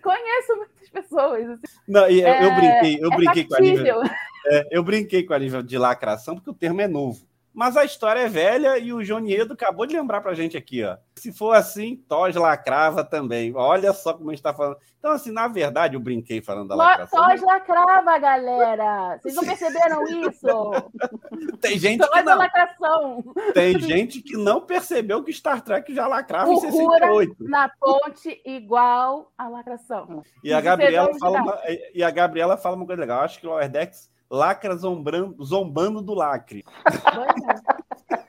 Conheço muitas pessoas. Assim. Não, eu, é, eu brinquei, eu é brinquei com a Lívia. É, eu brinquei com a nível de lacração, porque o termo é novo. Mas a história é velha e o Joniedo acabou de lembrar pra gente aqui, ó. Se for assim, Tos lacrava também. Olha só como a gente tá falando. Então, assim, na verdade, eu brinquei falando da lacração. Tos lacrava, galera! Vocês não perceberam isso? Tem gente Tos que não. Lacração. Tem gente que não percebeu que Star Trek já lacrava em 68. na ponte igual a lacração. E a Gabriela fala uma, e a Gabriela fala uma coisa legal. Acho que o Lower Decks lacra zombando, zombando do lacre. É.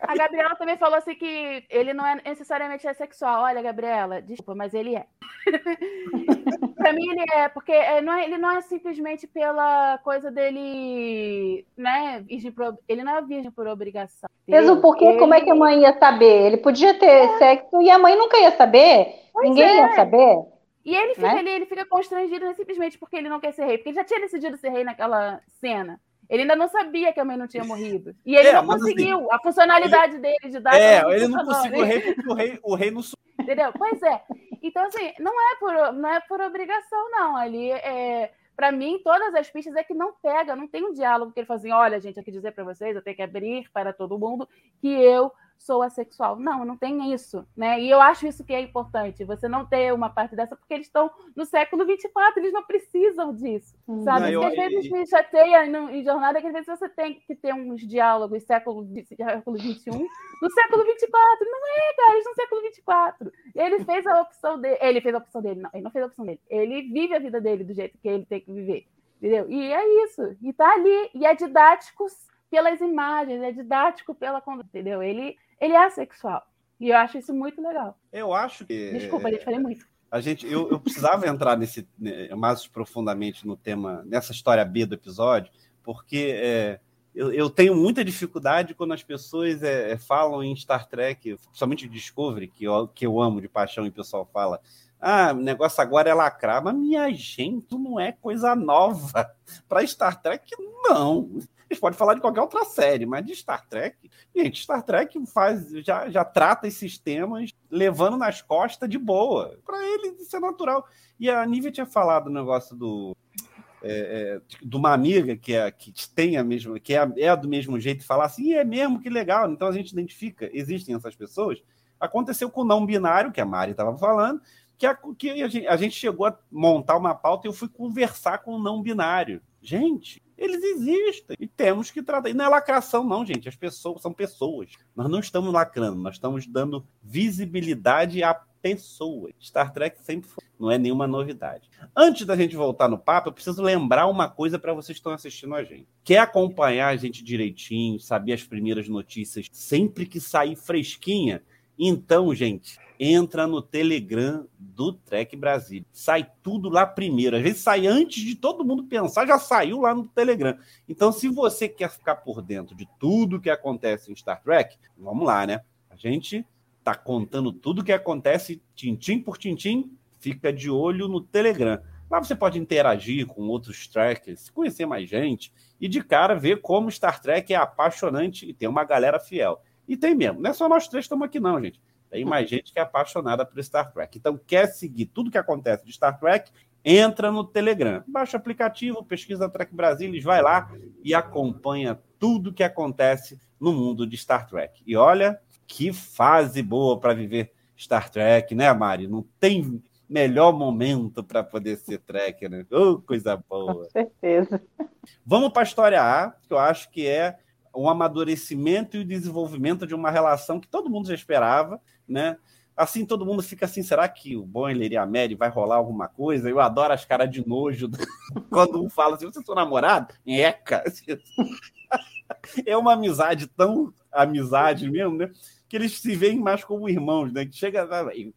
A Gabriela também falou assim que ele não é necessariamente é sexual. Olha, Gabriela, desculpa, mas ele é. pra mim ele é, porque é, não é, ele não é simplesmente pela coisa dele, né? Virgem por, ele não é virgem por obrigação. Mesmo porque, ele... como é que a mãe ia saber? Ele podia ter é. sexo e a mãe nunca ia saber. Pois Ninguém é. ia saber. E ele fica né? ali, ele fica constrangido né, simplesmente porque ele não quer ser rei, porque ele já tinha decidido ser rei naquela cena. Ele ainda não sabia que a mãe não tinha morrido. E ele é, não assim, conseguiu. Assim, a funcionalidade ele, dele de dar. É, ele não conseguiu o rei porque o rei, o rei não. Entendeu? Pois é. Então, assim, não é por, não é por obrigação, não. Ali é. Para mim, todas as pistas é que não pega, não tem um diálogo que ele fala assim: olha, gente, eu quero dizer para vocês, eu tenho que abrir para todo mundo que eu sou assexual. Não, não tem isso, né? E eu acho isso que é importante, você não ter uma parte dessa, porque eles estão no século 24, eles não precisam disso, hum. sabe? Não, porque às vezes me chateia em jornada que às vezes você tem que ter uns diálogos século, século 21 no século 24. Não é, cara, eles no século 24. Ele fez a opção dele, ele fez a opção dele, não, ele não fez a opção dele. Ele vive a vida dele do jeito que ele tem que viver. Entendeu? E é isso. E tá ali. E é didático pelas imagens, é didático pela conduta, entendeu? Ele ele é assexual. E eu acho isso muito legal. Eu acho que. Desculpa, gente falei muito. A gente, eu, eu precisava entrar nesse né, mais profundamente no tema, nessa história B do episódio, porque é, eu, eu, tenho muita dificuldade quando as pessoas é, é falam em Star Trek, principalmente Discovery, que eu, que eu amo de paixão, e o pessoal fala. Ah, o negócio agora é lacrar, mas minha gente, não é coisa nova. Para Star Trek, não pode falar de qualquer outra série, mas de Star Trek, gente, Star Trek faz, já, já trata esses temas levando nas costas de boa. Para ele isso é natural. E a Nívia tinha falado o negócio do. É, é, de uma amiga que, é, que tem a mesma, que é, é do mesmo jeito, e falar assim, é mesmo, que legal. Então a gente identifica, existem essas pessoas. Aconteceu com o não binário, que a Mari estava falando, que, a, que a, gente, a gente chegou a montar uma pauta e eu fui conversar com o não binário. Gente, eles existem e temos que tratar. E não é lacração, não, gente. As pessoas são pessoas. Nós não estamos lacrando, nós estamos dando visibilidade a pessoas. Star Trek sempre foi. Não é nenhuma novidade. Antes da gente voltar no papo, eu preciso lembrar uma coisa para vocês que estão assistindo a gente. Quer acompanhar a gente direitinho, saber as primeiras notícias sempre que sair fresquinha? Então, gente, entra no Telegram do Trek Brasil. Sai tudo lá primeiro. Às vezes sai antes de todo mundo pensar, já saiu lá no Telegram. Então, se você quer ficar por dentro de tudo que acontece em Star Trek, vamos lá, né? A gente tá contando tudo que acontece, tintim por tintim, fica de olho no Telegram. Lá você pode interagir com outros trackers, conhecer mais gente e de cara ver como Star Trek é apaixonante e tem uma galera fiel. E tem mesmo. Não é só nós três estamos aqui, não, gente. Tem mais gente que é apaixonada por Star Trek. Então, quer seguir tudo que acontece de Star Trek? Entra no Telegram. Baixa o aplicativo, pesquisa Trek Brasilis, vai lá e acompanha tudo que acontece no mundo de Star Trek. E olha que fase boa para viver Star Trek, né, Mari? Não tem melhor momento para poder ser Trek, né? Oh, coisa boa. Com certeza. Vamos para a história A, que eu acho que é um amadurecimento e o desenvolvimento de uma relação que todo mundo já esperava, né? Assim todo mundo fica assim, será que o Boiler e a Mary vai rolar alguma coisa? Eu adoro as caras de nojo quando um fala assim, você é seu namorado? Eca! É uma amizade tão amizade mesmo, né? que eles se veem mais como irmãos, né? Que chega,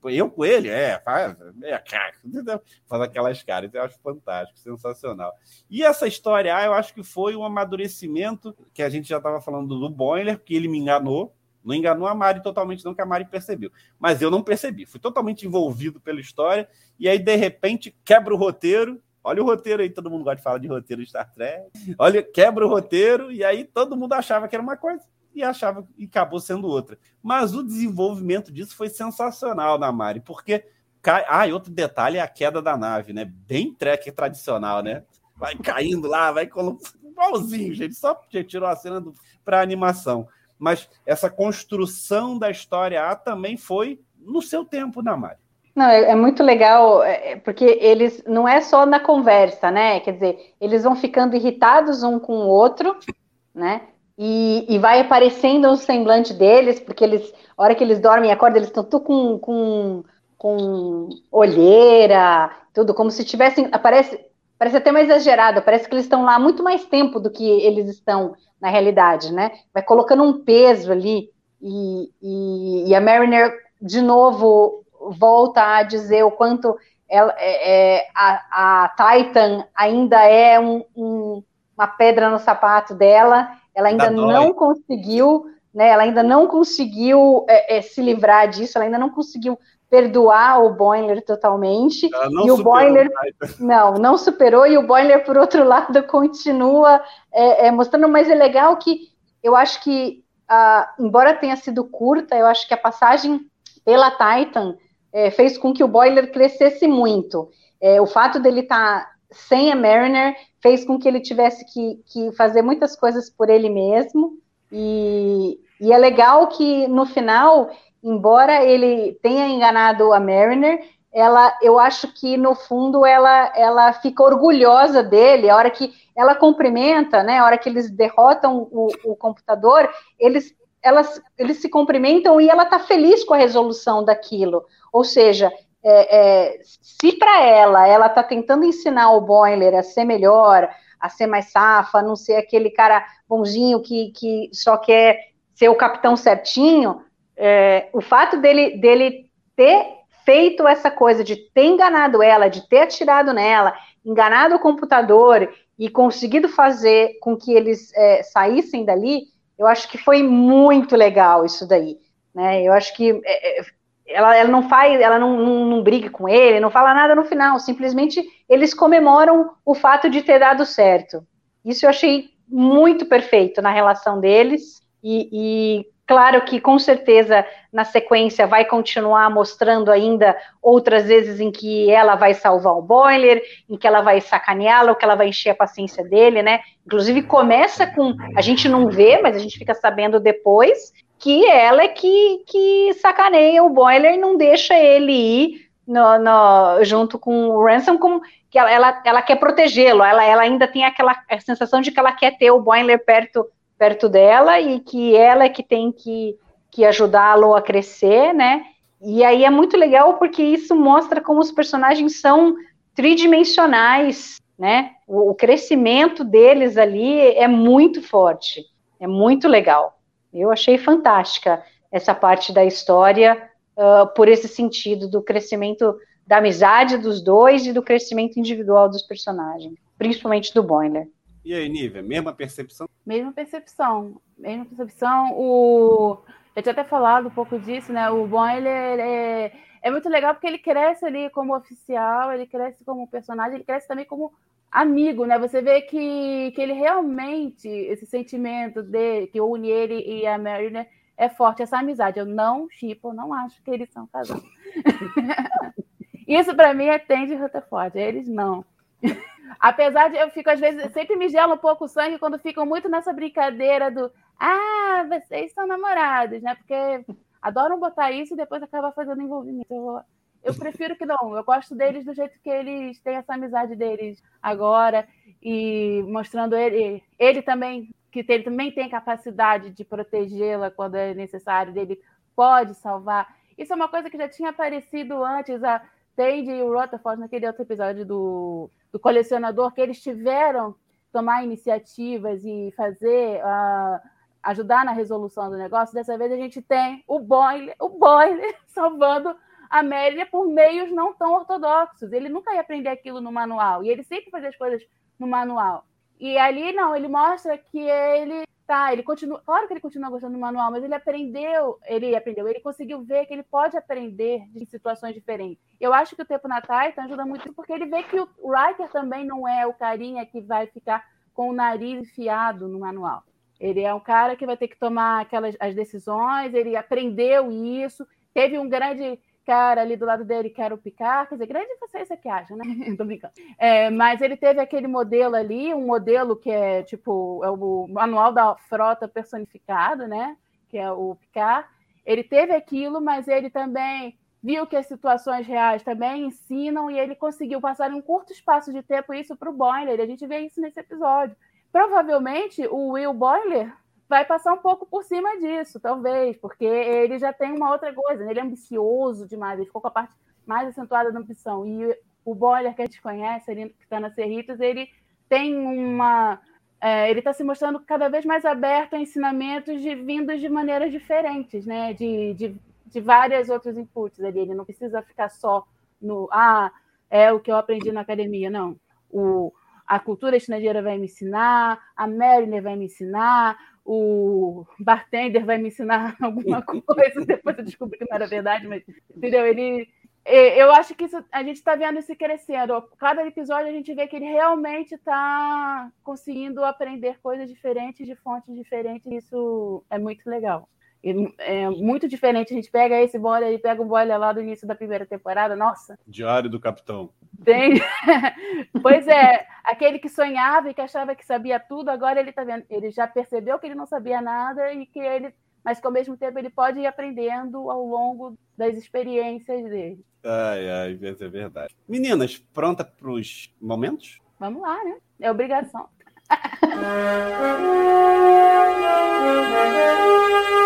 eu com ele, é, faz, é, faz aquelas caras, eu acho fantástico, sensacional. E essa história, ah, eu acho que foi um amadurecimento que a gente já estava falando do Boiler, porque ele me enganou, não enganou a Mari totalmente, não, que a Mari percebeu. Mas eu não percebi. Fui totalmente envolvido pela história. E aí, de repente, quebra o roteiro. Olha o roteiro aí, todo mundo gosta de falar de roteiro de Star Trek. Olha, quebra o roteiro. E aí todo mundo achava que era uma coisa e achava e acabou sendo outra. Mas o desenvolvimento disso foi sensacional na Mari, porque. Ah, e outro detalhe é a queda da nave, né? Bem Trek tradicional, né? Vai caindo lá, vai colocando. Igualzinho, gente. Só tirou a cena para animação mas essa construção da história A também foi no seu tempo, né, Mari? Não, é, é, muito legal, é, é, porque eles não é só na conversa, né? Quer dizer, eles vão ficando irritados um com o outro, né? E, e vai aparecendo o semblante deles, porque eles, a hora que eles dormem e acordam, eles estão tudo com, com, com olheira, tudo, como se tivessem. Aparece, parece até mais exagerado, parece que eles estão lá muito mais tempo do que eles estão na realidade, né? Vai colocando um peso ali e, e, e a Mariner de novo volta a dizer o quanto ela, é, é, a, a, Titan ainda é um, um, uma pedra no sapato dela, ela ainda não conseguiu, né, ela ainda não conseguiu é, é, se livrar disso, ela ainda não conseguiu perdoar o Boiler totalmente. e o Boiler não, não superou, e o Boiler, por outro lado, continua é, é, mostrando, mas é legal que eu acho que, uh, embora tenha sido curta, eu acho que a passagem pela Titan é, fez com que o Boiler crescesse muito. É, o fato dele estar tá sem a Mariner fez com que ele tivesse que, que fazer muitas coisas por ele mesmo. E, e, é legal que no final, embora ele tenha enganado a Mariner, ela, eu acho que no fundo ela, ela fica orgulhosa dele. A hora que ela cumprimenta, né? A hora que eles derrotam o, o computador, eles elas, eles se cumprimentam e ela está feliz com a resolução daquilo. Ou seja, é, é, se para ela ela está tentando ensinar o Boiler a ser melhor, a ser mais safa, a não ser aquele cara bonzinho que, que só quer ser o capitão certinho, é, o fato dele, dele ter feito essa coisa de ter enganado ela, de ter atirado nela, enganado o computador e conseguido fazer com que eles é, saíssem dali, eu acho que foi muito legal isso daí. Né? Eu acho que é, é, ela, ela não faz, ela não, não, não, briga com ele, não fala nada no final, simplesmente eles comemoram o fato de ter dado certo. Isso eu achei muito perfeito na relação deles, e, e claro que com certeza na sequência vai continuar mostrando ainda outras vezes em que ela vai salvar o Boiler, em que ela vai sacaneá-lo, que ela vai encher a paciência dele, né? Inclusive começa com, a gente não vê, mas a gente fica sabendo depois, que ela é que, que sacaneia o Boiler e não deixa ele ir no, no, junto com o Ransom, como que ela, ela, ela quer protegê-lo, ela, ela ainda tem aquela sensação de que ela quer ter o Boiler perto, perto dela e que ela é que tem que, que ajudá-lo a crescer, né? E aí é muito legal porque isso mostra como os personagens são tridimensionais, né? O, o crescimento deles ali é muito forte, é muito legal. Eu achei fantástica essa parte da história, uh, por esse sentido do crescimento da amizade dos dois e do crescimento individual dos personagens, principalmente do Boiler. E aí, Nívia, mesma percepção? Mesma percepção, mesma percepção. O... Eu tinha até falado um pouco disso, né? O Boiler é, é muito legal porque ele cresce ali como oficial, ele cresce como personagem, ele cresce também como amigo, né? Você vê que, que ele realmente, esse sentimento de que une ele e a Mariner né, é forte, essa amizade. Eu não chipo, não acho que eles são casados. Isso para mim é Tende e Rutherford, eles não. Apesar de eu fico, às vezes, sempre me gela um pouco o sangue quando ficam muito nessa brincadeira do ah, vocês são namorados, né? Porque adoram botar isso e depois acaba fazendo envolvimento. Eu eu prefiro que não. Eu gosto deles do jeito que eles têm essa amizade deles agora e mostrando ele, ele também que ele também tem capacidade de protegê-la quando é necessário, ele pode salvar. Isso é uma coisa que já tinha aparecido antes a Tandy e o Rutherford naquele outro episódio do, do colecionador que eles tiveram tomar iniciativas e fazer uh, ajudar na resolução do negócio. Dessa vez a gente tem o Boiler, o Boiler salvando Amélia por meios não tão ortodoxos. Ele nunca ia aprender aquilo no manual. E ele sempre fazia as coisas no manual. E ali, não, ele mostra que ele tá, ele continua, claro que ele continua gostando do manual, mas ele aprendeu, ele aprendeu, ele conseguiu ver que ele pode aprender de situações diferentes. Eu acho que o tempo na Titan ajuda muito porque ele vê que o Riker também não é o carinha que vai ficar com o nariz enfiado no manual. Ele é um cara que vai ter que tomar aquelas as decisões, ele aprendeu isso, teve um grande cara ali do lado dele que era o Picard, quer dizer, grande vocês que acham, né? Tô brincando. É, mas ele teve aquele modelo ali, um modelo que é tipo é o manual da frota personificado, né? Que é o Picard. Ele teve aquilo, mas ele também viu que as situações reais também ensinam e ele conseguiu passar em um curto espaço de tempo isso para o Boiler. A gente vê isso nesse episódio. Provavelmente o Will Boiler vai passar um pouco por cima disso, talvez, porque ele já tem uma outra coisa, né? ele é ambicioso demais, ele ficou com a parte mais acentuada da ambição. E o Boiler que a gente conhece, ali, que está na Cerritos, ele tem uma é, ele está se mostrando cada vez mais aberto a ensinamentos de, vindos de maneiras diferentes, né? De, de, de vários outros inputs ali. Ele não precisa ficar só no ah, é o que eu aprendi na academia, não. O, a cultura estrangeira vai me ensinar, a Mariner vai me ensinar, o bartender vai me ensinar alguma coisa, depois eu descobri que não era verdade, mas entendeu? Ele eu acho que isso, a gente está vendo isso crescendo. Cada episódio a gente vê que ele realmente está conseguindo aprender coisas diferentes de fontes diferentes. Isso é muito legal. É muito diferente. A gente pega esse boiler e pega um boiler lá do início da primeira temporada. Nossa. Diário do Capitão. Tem. pois é, aquele que sonhava e que achava que sabia tudo, agora ele tá vendo. Ele já percebeu que ele não sabia nada e que ele. Mas que ao mesmo tempo ele pode ir aprendendo ao longo das experiências dele. Ai, ai, é verdade. Meninas, pronta para os momentos? Vamos lá, né? É obrigação.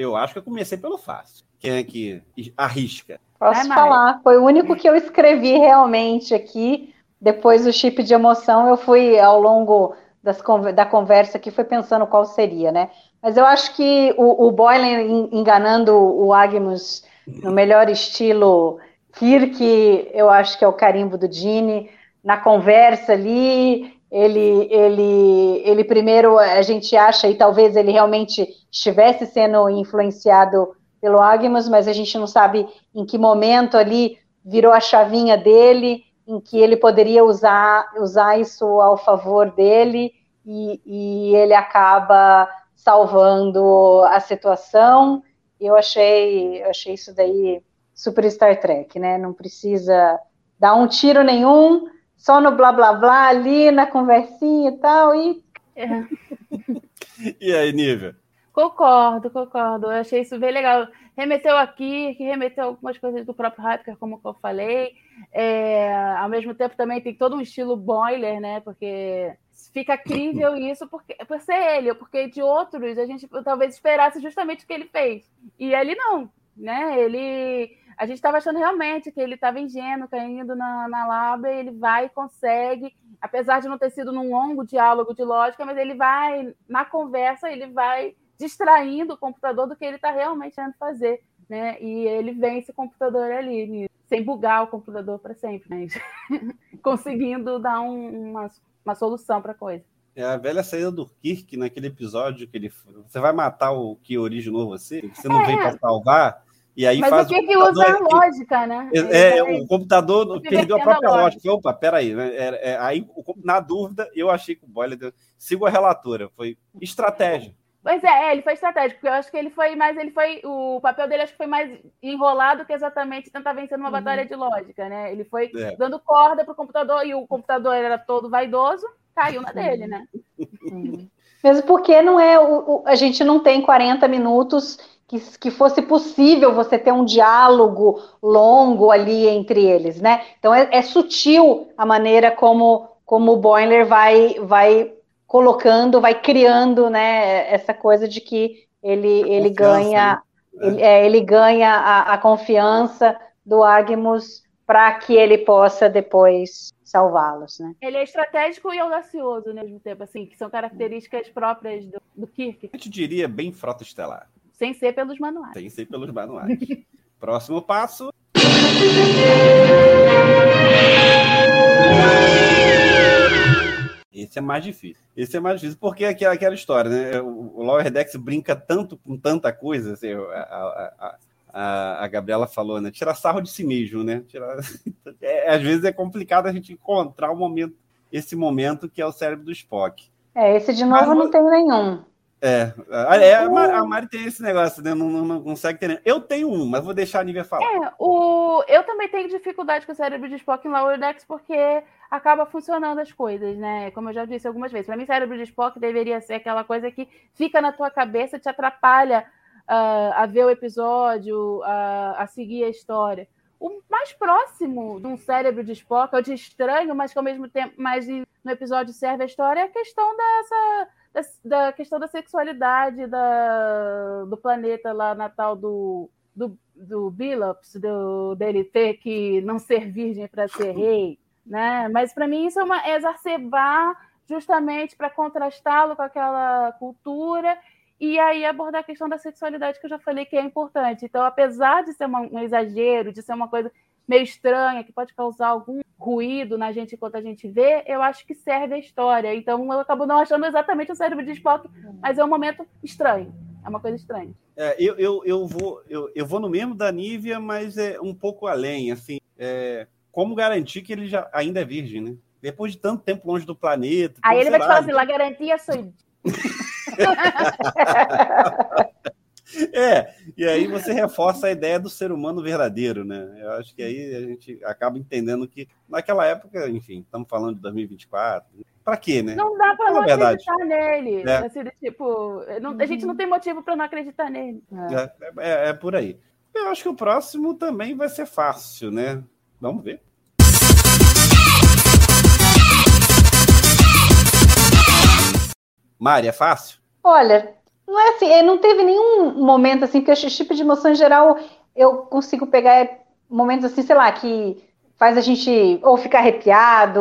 Eu acho que eu comecei pelo fácil. Quem é que arrisca? Posso falar. Foi o único que eu escrevi realmente aqui. Depois do chip de emoção, eu fui ao longo das, da conversa aqui, foi pensando qual seria, né? Mas eu acho que o, o Boylan enganando o Agmus no melhor estilo Kirk, eu acho que é o carimbo do Dini. Na conversa ali, ele, ele, ele primeiro a gente acha e talvez ele realmente estivesse sendo influenciado pelo Agmas, mas a gente não sabe em que momento ali virou a chavinha dele, em que ele poderia usar, usar isso ao favor dele e, e ele acaba salvando a situação. Eu achei, achei isso daí super Star Trek, né? Não precisa dar um tiro nenhum, só no blá blá blá ali na conversinha e tal e é. E aí, Nívia? Concordo, concordo. Eu achei isso bem legal. Remeteu aqui, que remeteu algumas coisas do próprio Hyper, como eu falei. É, ao mesmo tempo também tem todo um estilo boiler, né? Porque fica crível isso porque, por ser ele, porque de outros a gente talvez esperasse justamente o que ele fez. E ele não, né? Ele. A gente estava achando realmente que ele estava ingênuo, caindo na, na lábia, ele vai e consegue, apesar de não ter sido num longo diálogo de lógica, mas ele vai, na conversa, ele vai distraindo o computador do que ele está realmente tentando fazer. Né? E ele vence o computador ali, sem bugar o computador para sempre, né? conseguindo dar um, uma uma solução para a coisa. É a velha saída do Kirk naquele episódio que ele. Você vai matar o que originou você? Você não é. vem para salvar? E aí Mas faz o que, usa a lógica, né? É, é o computador perdeu a própria a lógica. Opa, peraí. Né? É, é, aí, na dúvida, eu achei que o Boiler sigo a relatora. Foi estratégia. Pois é, ele foi estratégico, porque eu acho que ele foi mais, ele foi, o papel dele acho que foi mais enrolado que exatamente tentar vencer numa uhum. batalha de lógica, né? Ele foi é. dando corda pro computador e o computador era todo vaidoso, caiu na dele, né? Mesmo porque não é, o, o, a gente não tem 40 minutos que, que fosse possível você ter um diálogo longo ali entre eles, né? Então é, é sutil a maneira como, como o Boiler vai, vai colocando, vai criando, né, essa coisa de que ele, ele ganha, né? ele, é, ele, ganha a, a confiança do Agmus para que ele possa depois salvá-los, né? Ele é estratégico e audacioso ao mesmo tempo, assim, que são características próprias do, do Kirk. A gente diria bem frota estelar. Sem ser pelos manuais. Sem ser pelos manuais. Próximo passo. Esse é mais difícil. Esse é mais difícil, porque é aquela, aquela história, né? O, Lower Decks brinca tanto com tanta coisa, assim, a, a, a, a, Gabriela falou, né? Tirar sarro de si mesmo, né? Tirar... É, às vezes é complicado a gente encontrar o momento, esse momento que é o cérebro do Spock. É, esse de novo Mas, não tem nenhum. É, é a, a, Mari tem esse negócio, né? Não, não, não, consegue ter. Eu tenho um, mas vou deixar a Nívia falar. É, o... eu também tenho dificuldade com o cérebro de Spock em Lower Decks, porque acaba funcionando as coisas, né? Como eu já disse algumas vezes. Para mim, cérebro de Spock deveria ser aquela coisa que fica na tua cabeça, te atrapalha uh, a ver o episódio, uh, a seguir a história. O mais próximo de um cérebro de Spock, ou de estranho, mas que ao mesmo tempo, mas no episódio serve a história, é a questão dessa da, da questão da sexualidade da, do planeta lá natal do, do, do Billups, do, ter que não ser virgem para ser rei. né? Mas para mim isso é uma é exacerbar justamente para contrastá-lo com aquela cultura e aí abordar a questão da sexualidade que eu já falei que é importante. Então, apesar de ser uma, um exagero, de ser uma coisa meio estranha, que pode causar algum ruído na gente enquanto a gente vê, eu acho que serve a história. Então, eu acabo não achando exatamente o cérebro de Spock, mas é um momento estranho. É uma coisa estranha. É, eu, eu, eu, vou, eu, eu vou no mesmo da Nívia, mas é um pouco além. Assim, é, como garantir que ele já ainda é virgem, né? Depois de tanto tempo longe do planeta. Aí ele vai te lá, falar assim: la garantia sou. É, e aí você reforça a ideia do ser humano verdadeiro, né? Eu acho que aí a gente acaba entendendo que naquela época, enfim, estamos falando de 2024, para quê, né? Não dá para Fala não a verdade. acreditar nele. É. Assim, tipo, não- a gente não tem motivo para não acreditar nele. É, é- é por aí. Eu acho que o próximo também vai ser fácil, né? Vamos ver. Mari, é fácil? Olha, não é assim, é, não teve nenhum momento assim, porque esse tipo de emoção em geral eu consigo pegar momentos assim, sei lá, que faz a gente ou ficar arrepiado,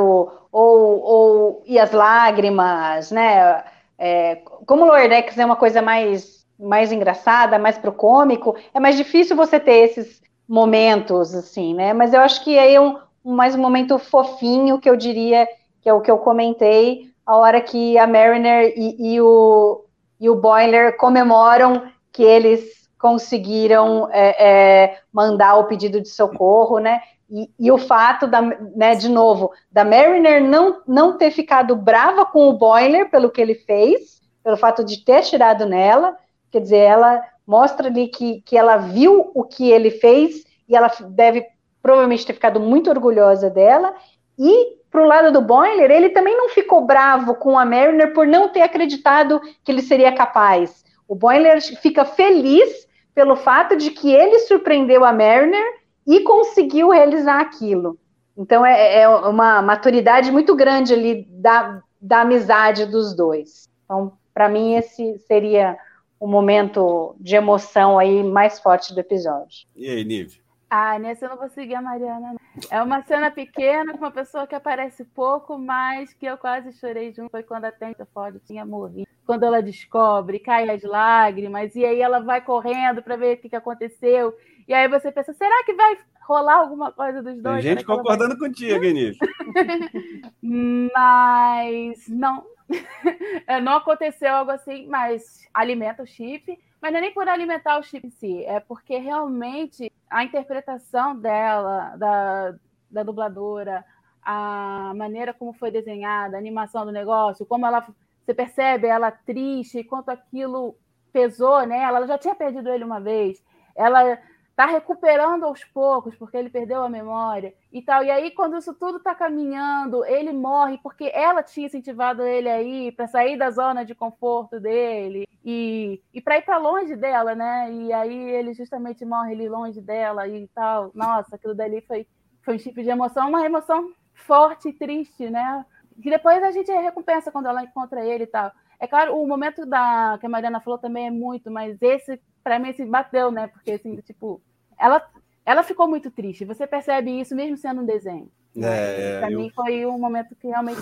ou, ou ir às lágrimas, né? É, como o Lordex é uma coisa mais, mais engraçada, mais pro cômico, é mais difícil você ter esses momentos, assim, né? Mas eu acho que aí é um- mais um momento fofinho que eu diria que é o que eu comentei, a hora que a Mariner e, e o, e o Boiler comemoram que eles conseguiram é, é, mandar o pedido de socorro, né? E, e o fato da, né, de novo, da Mariner não, não ter ficado brava com o Boiler pelo que ele fez, pelo fato de ter atirado nela, quer dizer, ela mostra ali que, que ela viu o que ele fez e ela deve provavelmente ter ficado muito orgulhosa dela. E pro lado do Boiler, ele também não ficou bravo com a Mariner por não ter acreditado que ele seria capaz. O Boiler fica feliz pelo fato de que ele surpreendeu a Mariner e conseguiu realizar aquilo. Então é, é uma maturidade muito grande ali da, da amizade dos dois. Então, para mim, esse seria o momento de emoção aí mais forte do episódio. E aí, Nive? Ah, nesse eu não vou seguir a Mariana. não. É uma cena pequena com uma pessoa que aparece pouco, mas que eu quase chorei junto. Foi quando a Tenta Ford tinha morrido. Quando ela descobre, cai as lágrimas, e aí ela vai correndo para ver o que, que aconteceu. E aí você pensa, será que vai rolar alguma coisa dos dois? Tem gente ela vai- concordando contigo, Nive? Mas não. É, não aconteceu algo assim, mas alimenta o chip. Mas não é nem por alimentar o chip em si, é porque realmente a interpretação dela, da, da dubladora, a maneira como foi desenhada, a animação do negócio, como ela. Você percebe ela triste, quanto aquilo pesou nela. Ela já tinha perdido ele uma vez. Ela tá recuperando aos poucos, porque ele perdeu a memória e tal. E aí, quando isso tudo tá caminhando, ele morre porque ela tinha incentivado ele aí para sair da zona de conforto dele e, e para ir para longe dela, né? E aí ele justamente morre ali longe dela e tal. Nossa, aquilo dali foi, foi um tipo de emoção, uma emoção forte e triste, né? Que depois a gente recompensa quando ela encontra ele e tal. É claro, o momento da que a Mariana falou também é muito, mas esse para mim se bateu, né? Porque assim, tipo, ela ela ficou muito triste. Você percebe isso mesmo sendo um desenho. É, para eu- mim foi um momento que realmente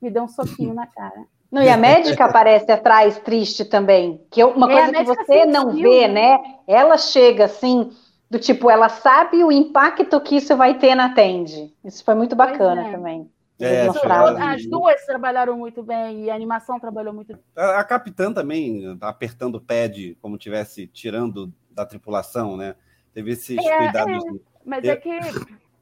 me deu um soquinho na cara. Não, e a médica aparece atrás triste também, que é uma É, coisa que você não sentiu, vê, né? né? Ela chega assim, do tipo, ela sabe o impacto que isso vai ter na Tandy. Isso foi muito bacana é. também. É, Isso, as duas trabalharam muito bem e a animação trabalhou muito bem. A, a capitã também apertando o pad, como tivesse tirando da tripulação, né? Teve esses É, cuidados. Mas Eu- é que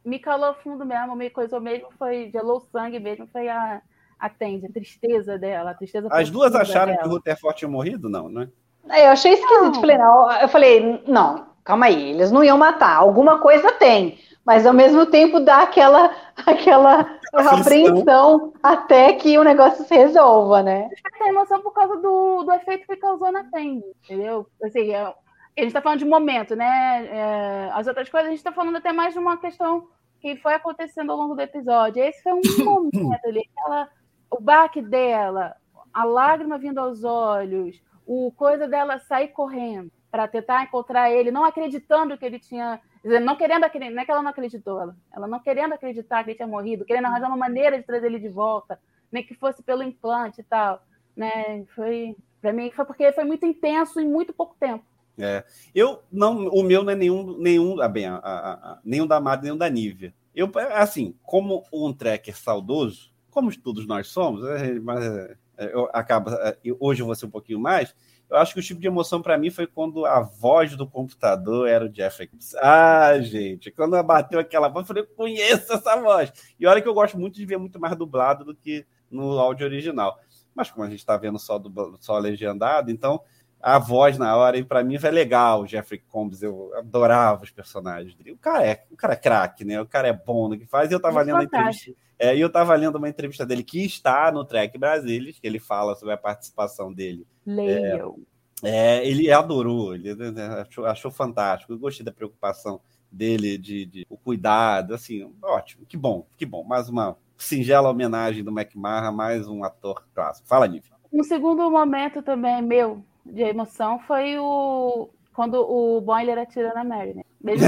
me calou fundo mesmo, me coisou mesmo, foi, gelou o sangue mesmo, foi a, a Tandy, a tristeza dela, a tristeza As duas acharam dela. que o Rutherford tinha morrido? Não, né? Aí Eu achei esquisito. Não. Falei, não, eu falei, não, calma aí, eles não iam matar. Alguma coisa tem, mas ao mesmo tempo dá aquela, aquela Aflição. apreensão até que o negócio se resolva, né? Tem emoção por causa do, do efeito que causou na Tandy, entendeu? Assim, é- a gente tá falando de momento, né? É, as outras coisas a gente tá falando até mais de uma questão que foi acontecendo ao longo do episódio. Esse foi um momento ali, aquela, o baque dela, a lágrima vindo aos olhos, o coisa dela sair correndo para tentar encontrar ele, não acreditando que ele tinha. Não querendo acreditar, não é que ela não acreditou, ela, ela não querendo acreditar que ele tinha morrido, querendo arranjar uma maneira de trazer ele de volta, nem que fosse pelo implante e tal. Né? Foi, para mim, foi porque foi muito intenso em muito pouco tempo. É. Eu não, o meu não é nenhum, nenhum, ah, bem, a, a, a, nenhum da Mari, nenhum da Nívia. Eu, assim, como um tracker saudoso, como todos nós somos, é, mas é, eu acabo, é, hoje eu vou ser um pouquinho mais. Eu acho que o tipo de emoção para mim foi quando a voz do computador era o Jeff. Ah, gente, quando bateu aquela voz, eu falei, eu conheço essa voz. E olha que eu gosto muito de ver muito mais dublado do que no áudio original. Mas como a gente está vendo só, do, só legendado, então a voz na hora, e para mim foi legal. O Jeffrey Combs, eu adorava os personagens dele. O cara é, o cara é craque, né? O cara é bom no que faz. E eu tava é lendo a entrevista. É, eu tava lendo uma entrevista dele que está no Trek Brasilis, que ele fala sobre a participação dele. Leiam. É, é, ele adorou, ele achou, achou fantástico. Eu gostei da preocupação dele, de, de, o cuidado, assim, ótimo, que bom, que bom. Mais uma singela homenagem do McMahon, mais um ator clássico. Fala, Nívia. Um segundo momento também meu de emoção foi o quando o Boiler atira na Mary, né? Mesmo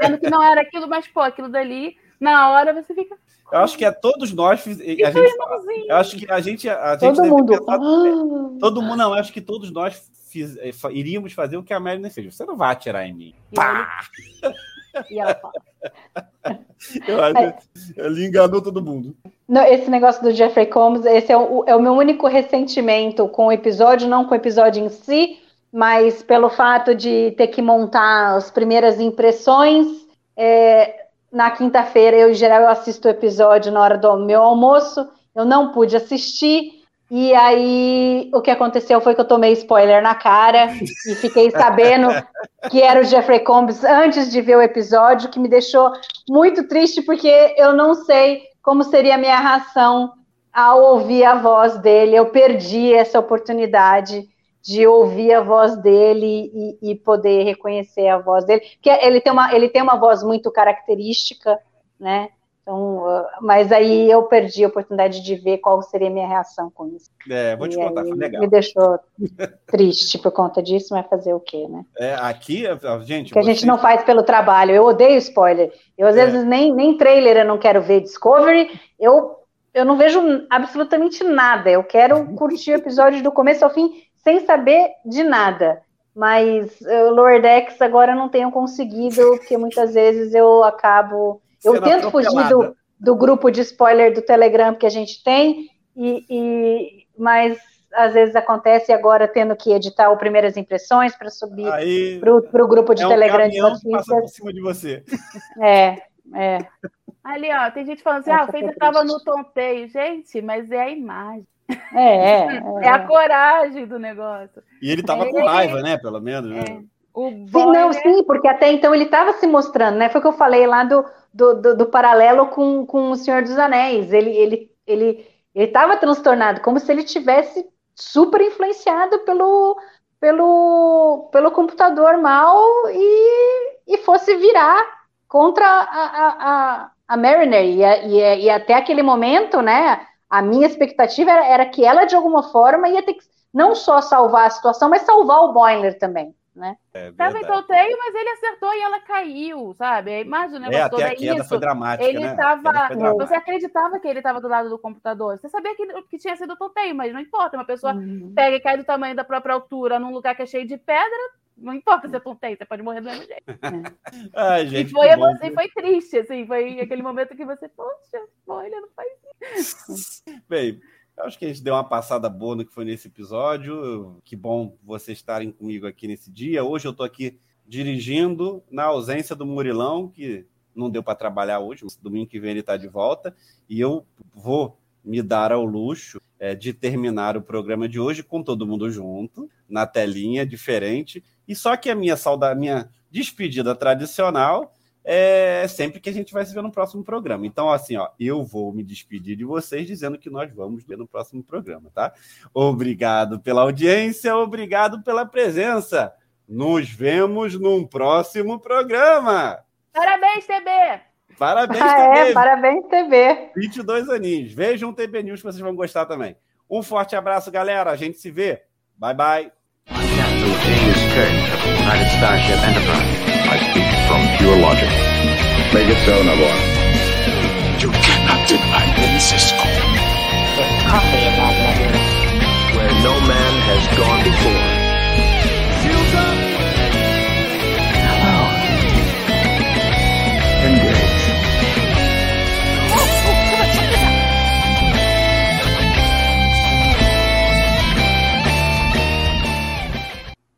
vendo que não era aquilo, mas pô, aquilo dali, na hora você fica. Eu acho que é todos nós. A gente, eu acho que a gente. A gente todo mundo. Pensar, ah. todo mundo, não, acho que todos nós fiz, eh, iríamos fazer o que a Mary fez. Você não vai atirar em mim. E Pá! Ele... E ela fala. Eu acho que ele enganou todo mundo. Não, esse negócio do Jeffrey Combs, esse é o, é o meu único ressentimento com o episódio, não com o episódio em si, mas pelo fato de ter que montar as primeiras impressões. É, na quinta-feira, eu, em geral, eu assisto o episódio na hora do meu almoço, eu não pude assistir. E aí, o que aconteceu foi que eu tomei spoiler na cara e fiquei sabendo que era o Jeffrey Combs antes de ver o episódio, que me deixou muito triste, porque eu não sei como seria a minha reação ao ouvir a voz dele. Eu perdi essa oportunidade de ouvir a voz dele e, e poder reconhecer a voz dele, porque ele tem uma, ele tem uma voz muito característica, né? Então, uh, mas aí eu perdi a oportunidade de ver qual seria a minha reação com isso. É, vou te e contar, foi legal. Me deixou triste por conta disso, mas fazer o quê, né? É, aqui, gente. Que a gente não faz pelo trabalho. Eu odeio spoiler. Eu, às é. vezes, nem, nem trailer eu não quero ver. Discovery, eu, eu não vejo absolutamente nada. Eu quero curtir o episódio do começo ao fim, sem saber de nada. Mas o Lower Decks agora eu não tenho conseguido, porque muitas vezes eu acabo eu tento fugir do, do grupo de spoiler do Telegram que a gente tem, e, e mas às vezes acontece agora tendo que editar o Primeiras Impressões para subir para o grupo de é um Telegram de notícias. Passa por cima de você. É, é. Ali, ó, tem gente falando assim, Essa ah, o Feito estava no tonteio. Gente, mas é a imagem. É, é, é. é a coragem do negócio. E ele estava é, com raiva, né? Pelo menos, né? O sim, não, sim, porque até então ele estava se mostrando, né? Foi o que eu falei lá do, do, do, do, paralelo com, com o Senhor dos Anéis. Ele ele ele ele estava transtornado, como se ele tivesse super influenciado pelo pelo, pelo computador mal e, e fosse virar contra a, a, a, a Mariner. E, e, e até aquele momento, né? A minha expectativa era, era que ela, de alguma forma, ia ter que não só salvar a situação, mas salvar o Boiler também né? É Tava em torteio, mas ele acertou e ela caiu, sabe? A imagem do negócio é, é isso. Foi dramática, ele né? tava. Você acreditava que ele estava do lado do computador. Você sabia que, que tinha sido torteio, mas não importa. Uma pessoa uhum. pega e cai do tamanho da própria altura num lugar que é cheio de pedra, não importa se é tonteio, você pode morrer do mesmo jeito. É. Ai, gente, e foi, foi triste, assim, foi aquele momento que você, poxa, olha, não faz isso. Bem, Acho que a gente deu uma passada boa no que foi nesse episódio. Que bom vocês estarem comigo aqui nesse dia. Hoje eu estou aqui dirigindo na ausência do Murilão, que não deu para trabalhar hoje, domingo que vem ele está de volta. E eu vou me dar ao luxo é, de terminar o programa de hoje com todo mundo junto, na telinha, diferente. E só que a minha saudade, minha despedida tradicional é sempre que a gente vai se ver no próximo programa. Então, assim, ó, eu vou me despedir de vocês dizendo que nós vamos ver no próximo programa, tá? Obrigado pela audiência, obrigado pela presença. Nos vemos num próximo programa. Parabéns, TB! Parabéns, ah, TB! É, parabéns, TB! 22 aninhos. Vejam o TB News que vocês vão gostar também. Um forte abraço, galera. A gente se vê. Bye, bye. Pure logic. Make it so, Navarre. You cannot deny me, Cisco. There's coffee in that letter. Where no man has gone before.